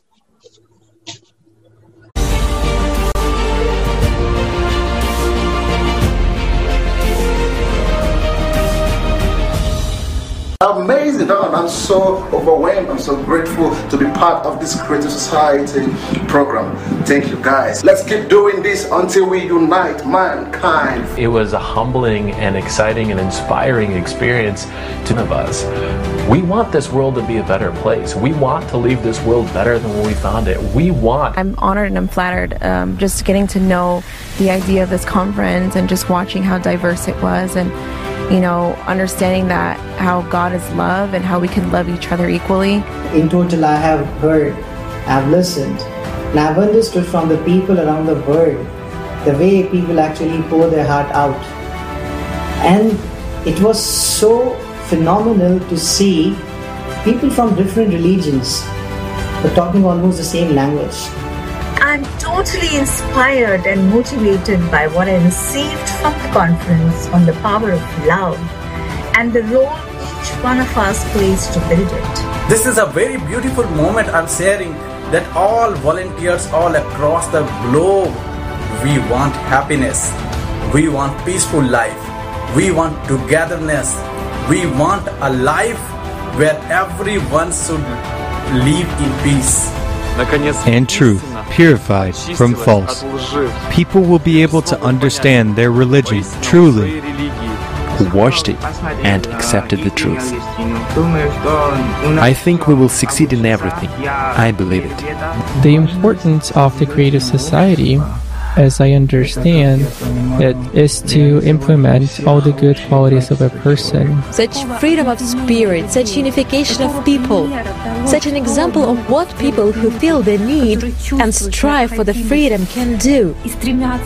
Amazing. I'm so overwhelmed. I'm so grateful to be part of this Creative Society program. Thank you guys. Let's keep doing this until we unite mankind. It was a humbling and exciting and inspiring experience to of us. We want this world to be a better place. We want to leave this world better than when we found it. We want. I'm honored and I'm flattered um, just getting to know the idea of this conference and just watching how diverse it was and you know, understanding that how God is love and how we can love each other equally. In total, I have heard, I've listened, and I've understood from the people around the world the way people actually pour their heart out. And it was so phenomenal to see people from different religions but talking almost the same language. I'm totally inspired and motivated by what I received from the conference on the power of love and the role each one of us plays to build it. This is a very beautiful moment I'm sharing that all volunteers all across the globe we want happiness, we want peaceful life, we want togetherness, we want a life where everyone should live in peace and truth purified from false. People will be able to understand their religion truly. Who watched it and accepted the truth. I think we will succeed in everything. I believe it. The importance of the creative society as I understand it, is to implement all the good qualities of a person. Such freedom of spirit, such unification of people, such an example of what people who feel the need and strive for the freedom can do.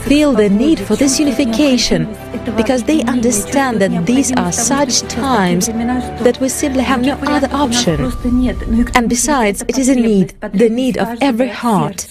Feel the need for this unification because they understand that these are such times that we simply have no other option. And besides, it is a need, the need of every heart.